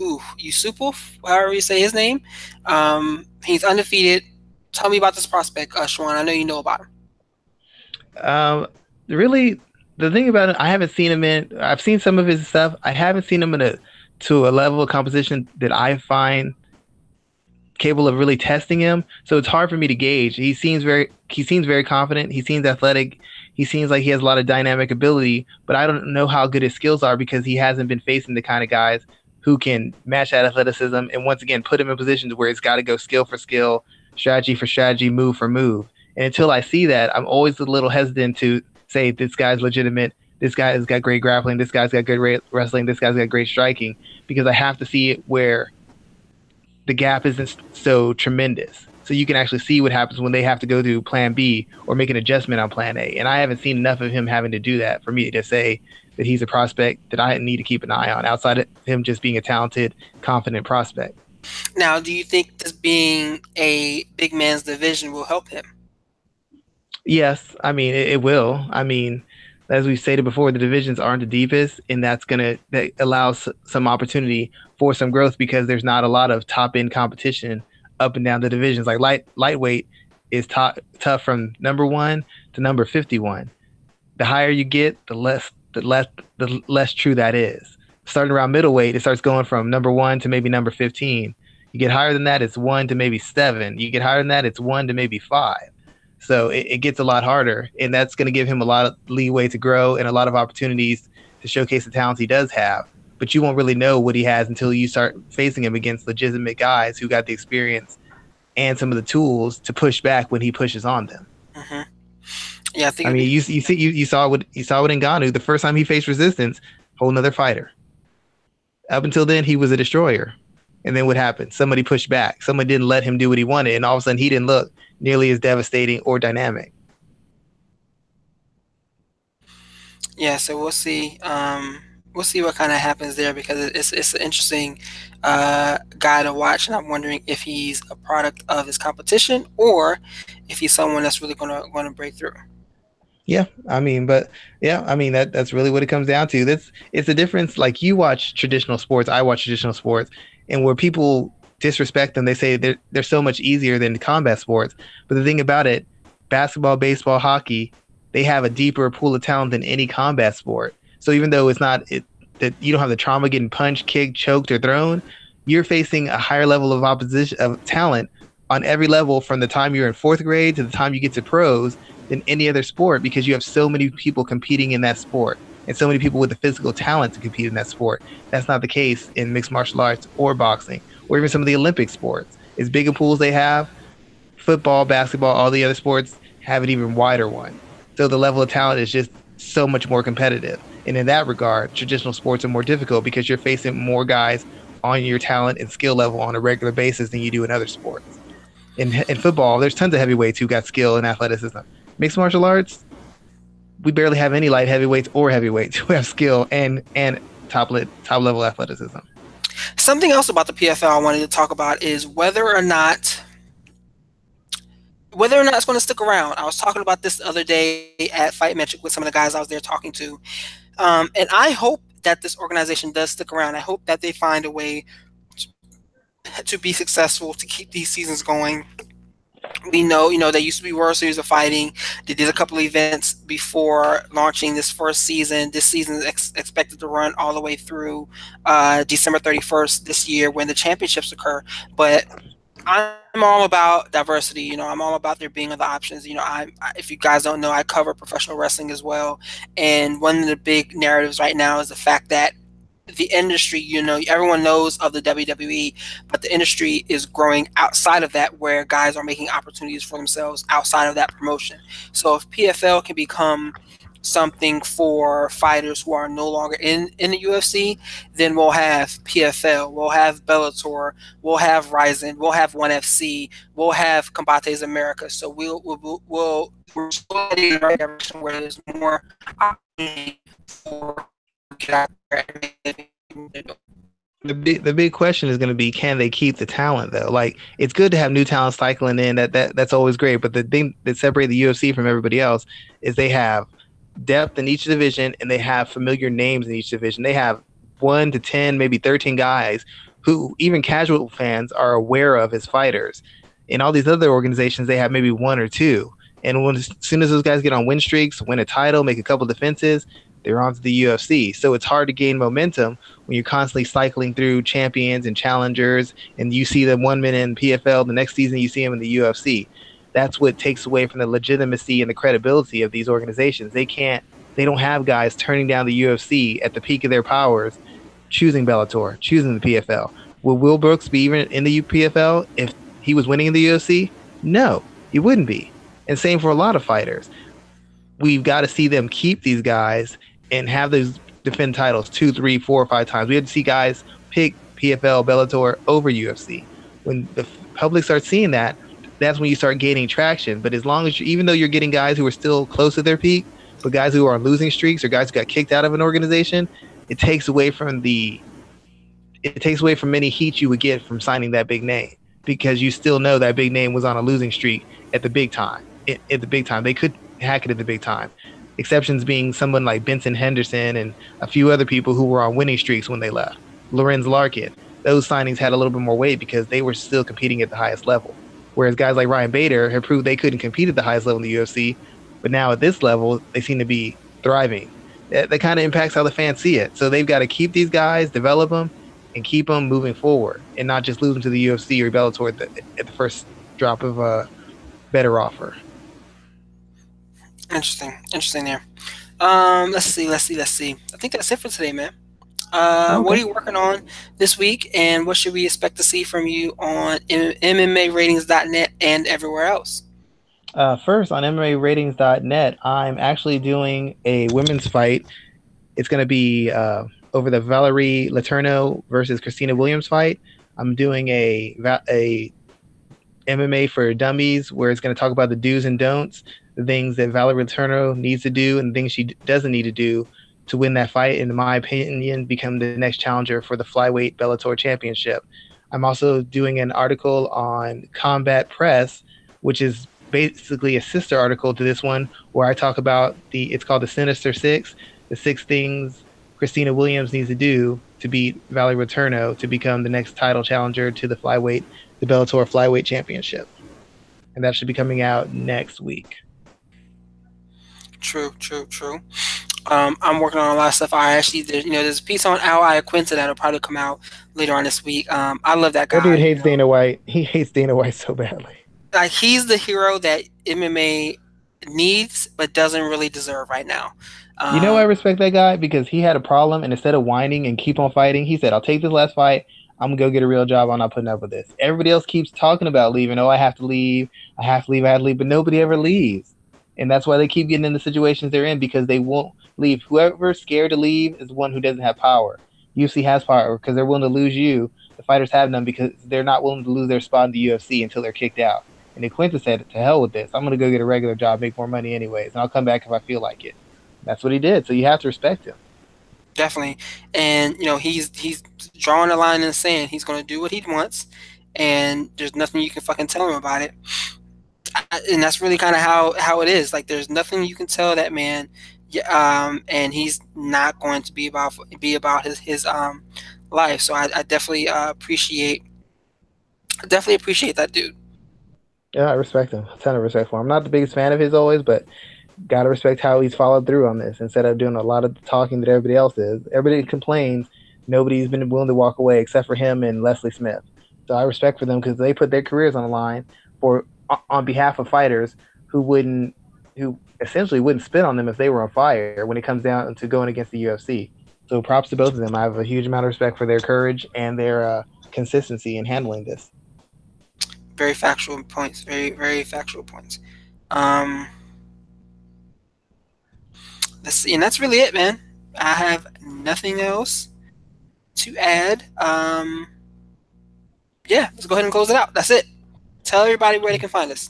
S1: ooh, Yusupov, however you say his name. Um, he's undefeated. Tell me about this prospect, uh, Shawan. I know you know about him.
S2: Um, really, the thing about it, I haven't seen him in. I've seen some of his stuff. I haven't seen him in a to a level of composition that I find capable of really testing him. So it's hard for me to gauge. He seems very he seems very confident. He seems athletic. He seems like he has a lot of dynamic ability, but I don't know how good his skills are because he hasn't been facing the kind of guys who can match that athleticism and once again put him in positions where it's got to go skill for skill, strategy for strategy, move for move. And until I see that, I'm always a little hesitant to say this guy's legitimate. This guy has got great grappling. This guy's got good wrestling. This guy's got great striking because I have to see it where the gap isn't so tremendous. So you can actually see what happens when they have to go to plan B or make an adjustment on plan A. And I haven't seen enough of him having to do that for me to say that he's a prospect that I need to keep an eye on outside of him just being a talented, confident prospect.
S1: Now, do you think this being a big man's division will help him?
S2: Yes, I mean it, it, will. I mean, as we stated before, the divisions aren't the deepest, and that's gonna that allows some opportunity for some growth because there's not a lot of top end competition up and down the divisions. Like light lightweight is top, tough from number one to number fifty one. The higher you get, the less the less the less true that is. Starting around middleweight, it starts going from number one to maybe number fifteen. You get higher than that, it's one to maybe seven. You get higher than that, it's one to maybe five. So it, it gets a lot harder, and that's going to give him a lot of leeway to grow and a lot of opportunities to showcase the talents he does have. But you won't really know what he has until you start facing him against legitimate guys who got the experience and some of the tools to push back when he pushes on them.
S1: Mm-hmm. Yeah, I think.
S2: I mean, you you see you, you saw what you saw what Ngannou the first time he faced resistance, whole another fighter. Up until then, he was a destroyer. And then what happened? Somebody pushed back. Somebody didn't let him do what he wanted, and all of a sudden he didn't look nearly as devastating or dynamic.
S1: Yeah, so we'll see. Um, we'll see what kind of happens there because it's it's an interesting uh, guy to watch, and I'm wondering if he's a product of his competition or if he's someone that's really gonna gonna break through.
S2: Yeah, I mean, but yeah, I mean that that's really what it comes down to. That's it's a difference. Like you watch traditional sports, I watch traditional sports, and where people disrespect them. They say they're they're so much easier than combat sports. But the thing about it, basketball, baseball, hockey, they have a deeper pool of talent than any combat sport. So even though it's not it, that you don't have the trauma getting punched, kicked, choked, or thrown, you're facing a higher level of opposition of talent on every level from the time you're in fourth grade to the time you get to pros than any other sport because you have so many people competing in that sport and so many people with the physical talent to compete in that sport. That's not the case in mixed martial arts or boxing or even some of the Olympic sports. As big a pools they have, football, basketball, all the other sports have an even wider one. So the level of talent is just so much more competitive. And in that regard, traditional sports are more difficult because you're facing more guys on your talent and skill level on a regular basis than you do in other sports. In, in football, there's tons of heavyweights who got skill and athleticism. Mixed martial arts, we barely have any light heavyweights or heavyweights who have skill and and top top level athleticism.
S1: Something else about the PFL I wanted to talk about is whether or not whether or not it's going to stick around. I was talking about this the other day at Fight Metric with some of the guys I was there talking to, um, and I hope that this organization does stick around. I hope that they find a way to be successful to keep these seasons going we know, you know, they used to be World Series of Fighting. They did a couple events before launching this first season. This season is ex- expected to run all the way through uh, December 31st this year when the championships occur. But I'm all about diversity. You know, I'm all about there being other options. You know, I, if you guys don't know, I cover professional wrestling as well. And one of the big narratives right now is the fact that the industry, you know, everyone knows of the WWE, but the industry is growing outside of that where guys are making opportunities for themselves outside of that promotion. So if PFL can become something for fighters who are no longer in, in the UFC, then we'll have PFL, we'll have Bellator, we'll have Rizin, we'll have ONE FC, we'll have Combate Americas. So we'll, we'll, we'll we're in the right direction where there's more opportunity for
S2: the big the big question is going to be can they keep the talent though? Like it's good to have new talent cycling in. That, that that's always great. But the thing that separates the UFC from everybody else is they have depth in each division and they have familiar names in each division. They have 1 to 10 maybe 13 guys who even casual fans are aware of as fighters. In all these other organizations they have maybe one or two. And when as soon as those guys get on win streaks win a title make a couple defenses they're onto the UFC. So it's hard to gain momentum when you're constantly cycling through champions and challengers, and you see them one minute in PFL, the next season you see them in the UFC. That's what takes away from the legitimacy and the credibility of these organizations. They can't, they don't have guys turning down the UFC at the peak of their powers, choosing Bellator, choosing the PFL. Will Will Brooks be even in the PFL if he was winning in the UFC? No, he wouldn't be. And same for a lot of fighters. We've got to see them keep these guys and have those defend titles two, three, four, or five times. We had to see guys pick PFL, Bellator over UFC. When the public starts seeing that, that's when you start gaining traction. But as long as you, even though you're getting guys who are still close to their peak, but guys who are on losing streaks or guys who got kicked out of an organization, it takes away from the it takes away from any heat you would get from signing that big name because you still know that big name was on a losing streak at the big time. It, at the big time, they could hack it at the big time exceptions being someone like Benson Henderson and a few other people who were on winning streaks when they left. Lorenz Larkin. Those signings had a little bit more weight because they were still competing at the highest level. Whereas guys like Ryan Bader have proved they couldn't compete at the highest level in the UFC, but now at this level, they seem to be thriving. that, that kind of impacts how the fans see it. So they've got to keep these guys, develop them, and keep them moving forward, and not just lose them to the UFC or Bellator at the, at the first drop of a better offer.
S1: Interesting, interesting there. Um, let's see, let's see, let's see. I think that's it for today, man. Uh, okay. What are you working on this week, and what should we expect to see from you on MMAratings.net and everywhere else?
S2: Uh, first, on MMAratings.net, I'm actually doing a women's fight. It's going to be uh, over the Valerie Letourneau versus Kristina Williams fight. I'm doing a a MMA for dummies where it's going to talk about the do's and don'ts, the things that Valerie Letourneau needs to do, and things she doesn't need to do to win that fight, in my opinion, become the next challenger for the flyweight Bellator championship. I'm also doing an article on Combat Press, which is basically a sister article to this one, where I talk about the it's called the Sinister Six, the six things Kristina Williams needs to do to beat Valerie Letourneau to become the next title challenger to the flyweight, the Bellator flyweight championship. And that should be coming out next week.
S1: True, true, true. Um, I'm working on a lot of stuff. I actually, you know, there's a piece on Al Iaquinta that'll probably come out later on this week. Um, I love that guy.
S2: That dude hates you know? Dana White. He hates Dana White so badly.
S1: Like he's the hero that MMA needs but doesn't really deserve right now.
S2: Um, you know, I respect that guy because he had a problem, and instead of whining and keep on fighting, he said, "I'll take this last fight. I'm gonna go get a real job. I'm not putting up with this." Everybody else keeps talking about leaving. Oh, I have to leave. I have to leave. I have to leave, but nobody ever leaves, and that's why they keep getting in the situations they're in because they won't leave. Whoever's scared to leave is the one who doesn't have power. UFC has power because they're willing to lose you. The fighters have none because they're not willing to lose their spot in the UFC until they're kicked out. And then Quinta said, "To hell with this! I'm going to go get a regular job, make more money anyways, and I'll come back if I feel like it." That's what he did. So you have to respect him.
S1: Definitely, and you know he's he's drawing a line in the sand. He's going to do what he wants, and there's nothing you can fucking tell him about it. And that's really kind of how how it is. Like there's nothing you can tell that man um, and he's not going to be about be about his his um life. So I, I definitely uh, appreciate definitely appreciate that dude.
S2: Yeah, I respect him. A ton of respect for him. I'm not the biggest fan of his always, but gotta respect how he's followed through on this instead of doing a lot of talking that everybody else is. Everybody complains. Nobody's been willing to walk away except for him and Leslie Smith. So I respect for them because they put their careers on the line for on behalf of fighters who wouldn't who essentially wouldn't spit on them if they were on fire when it comes down to going against the UFC. So props to both of them. I have a huge amount of respect for their courage and their uh, consistency in handling this.
S1: Very factual points. Very very factual points. Um, let's see, and that's really it, man. I have nothing else to add. Um, yeah, let's go ahead and close it out. That's it. Tell everybody where they can find us.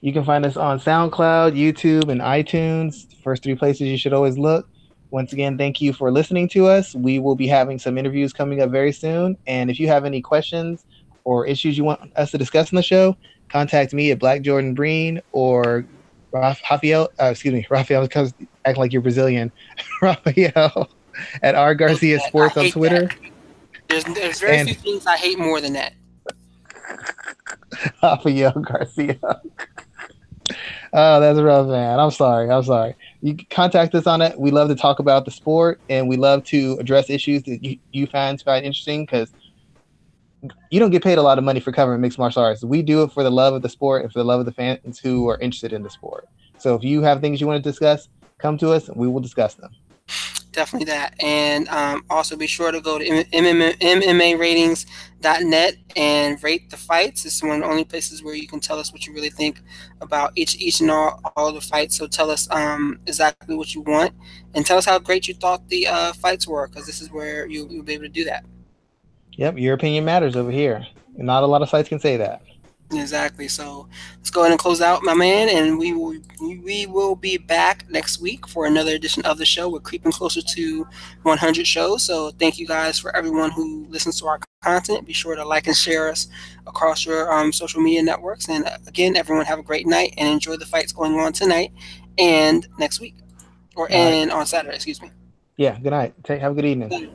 S2: You can find us on SoundCloud, YouTube, and iTunes. First three places you should always look. Once again, thank you for listening to us. We will be having some interviews coming up very soon. And if you have any questions or issues you want us to discuss in the show, contact me at Black Jordan Breen or Rafael. Uh, excuse me, Rafael. Because acting like you're Brazilian, Rafael at R Garcia Sports on Twitter.
S1: That. There's, there's very and, few things I hate more than that.
S2: Rafael Garcia. Oh, that's rough, man. I'm sorry. I'm sorry. You contact us on it. We love to talk about the sport, and we love to address issues that you, you fans find interesting because you don't get paid a lot of money for covering mixed martial arts. We do it for the love of the sport and for the love of the fans who are interested in the sport. So if you have things you want to discuss, come to us and we will discuss them
S1: definitely that. And um, also be sure to go to MMAratings.net and rate the fights. It's one of the only places where you can tell us what you really think about each each and all, all the fights. So tell us um, exactly what you want and tell us how great you thought the uh, fights were because this is where you, you'll be able to do that.
S2: Yep, your opinion matters over here. Not a lot of sites can say that.
S1: Exactly. So let's go ahead and close out, my man, and we will we will be back next week for another edition of the show. We're creeping closer to 100 shows, so thank you guys for everyone who listens to our content. Be sure to like and share us across your um, social media networks. And uh, again, everyone have a great night and enjoy the fights going on tonight and next week, or and on Saturday. Excuse me.
S2: Yeah. Good night. Take, have a good evening.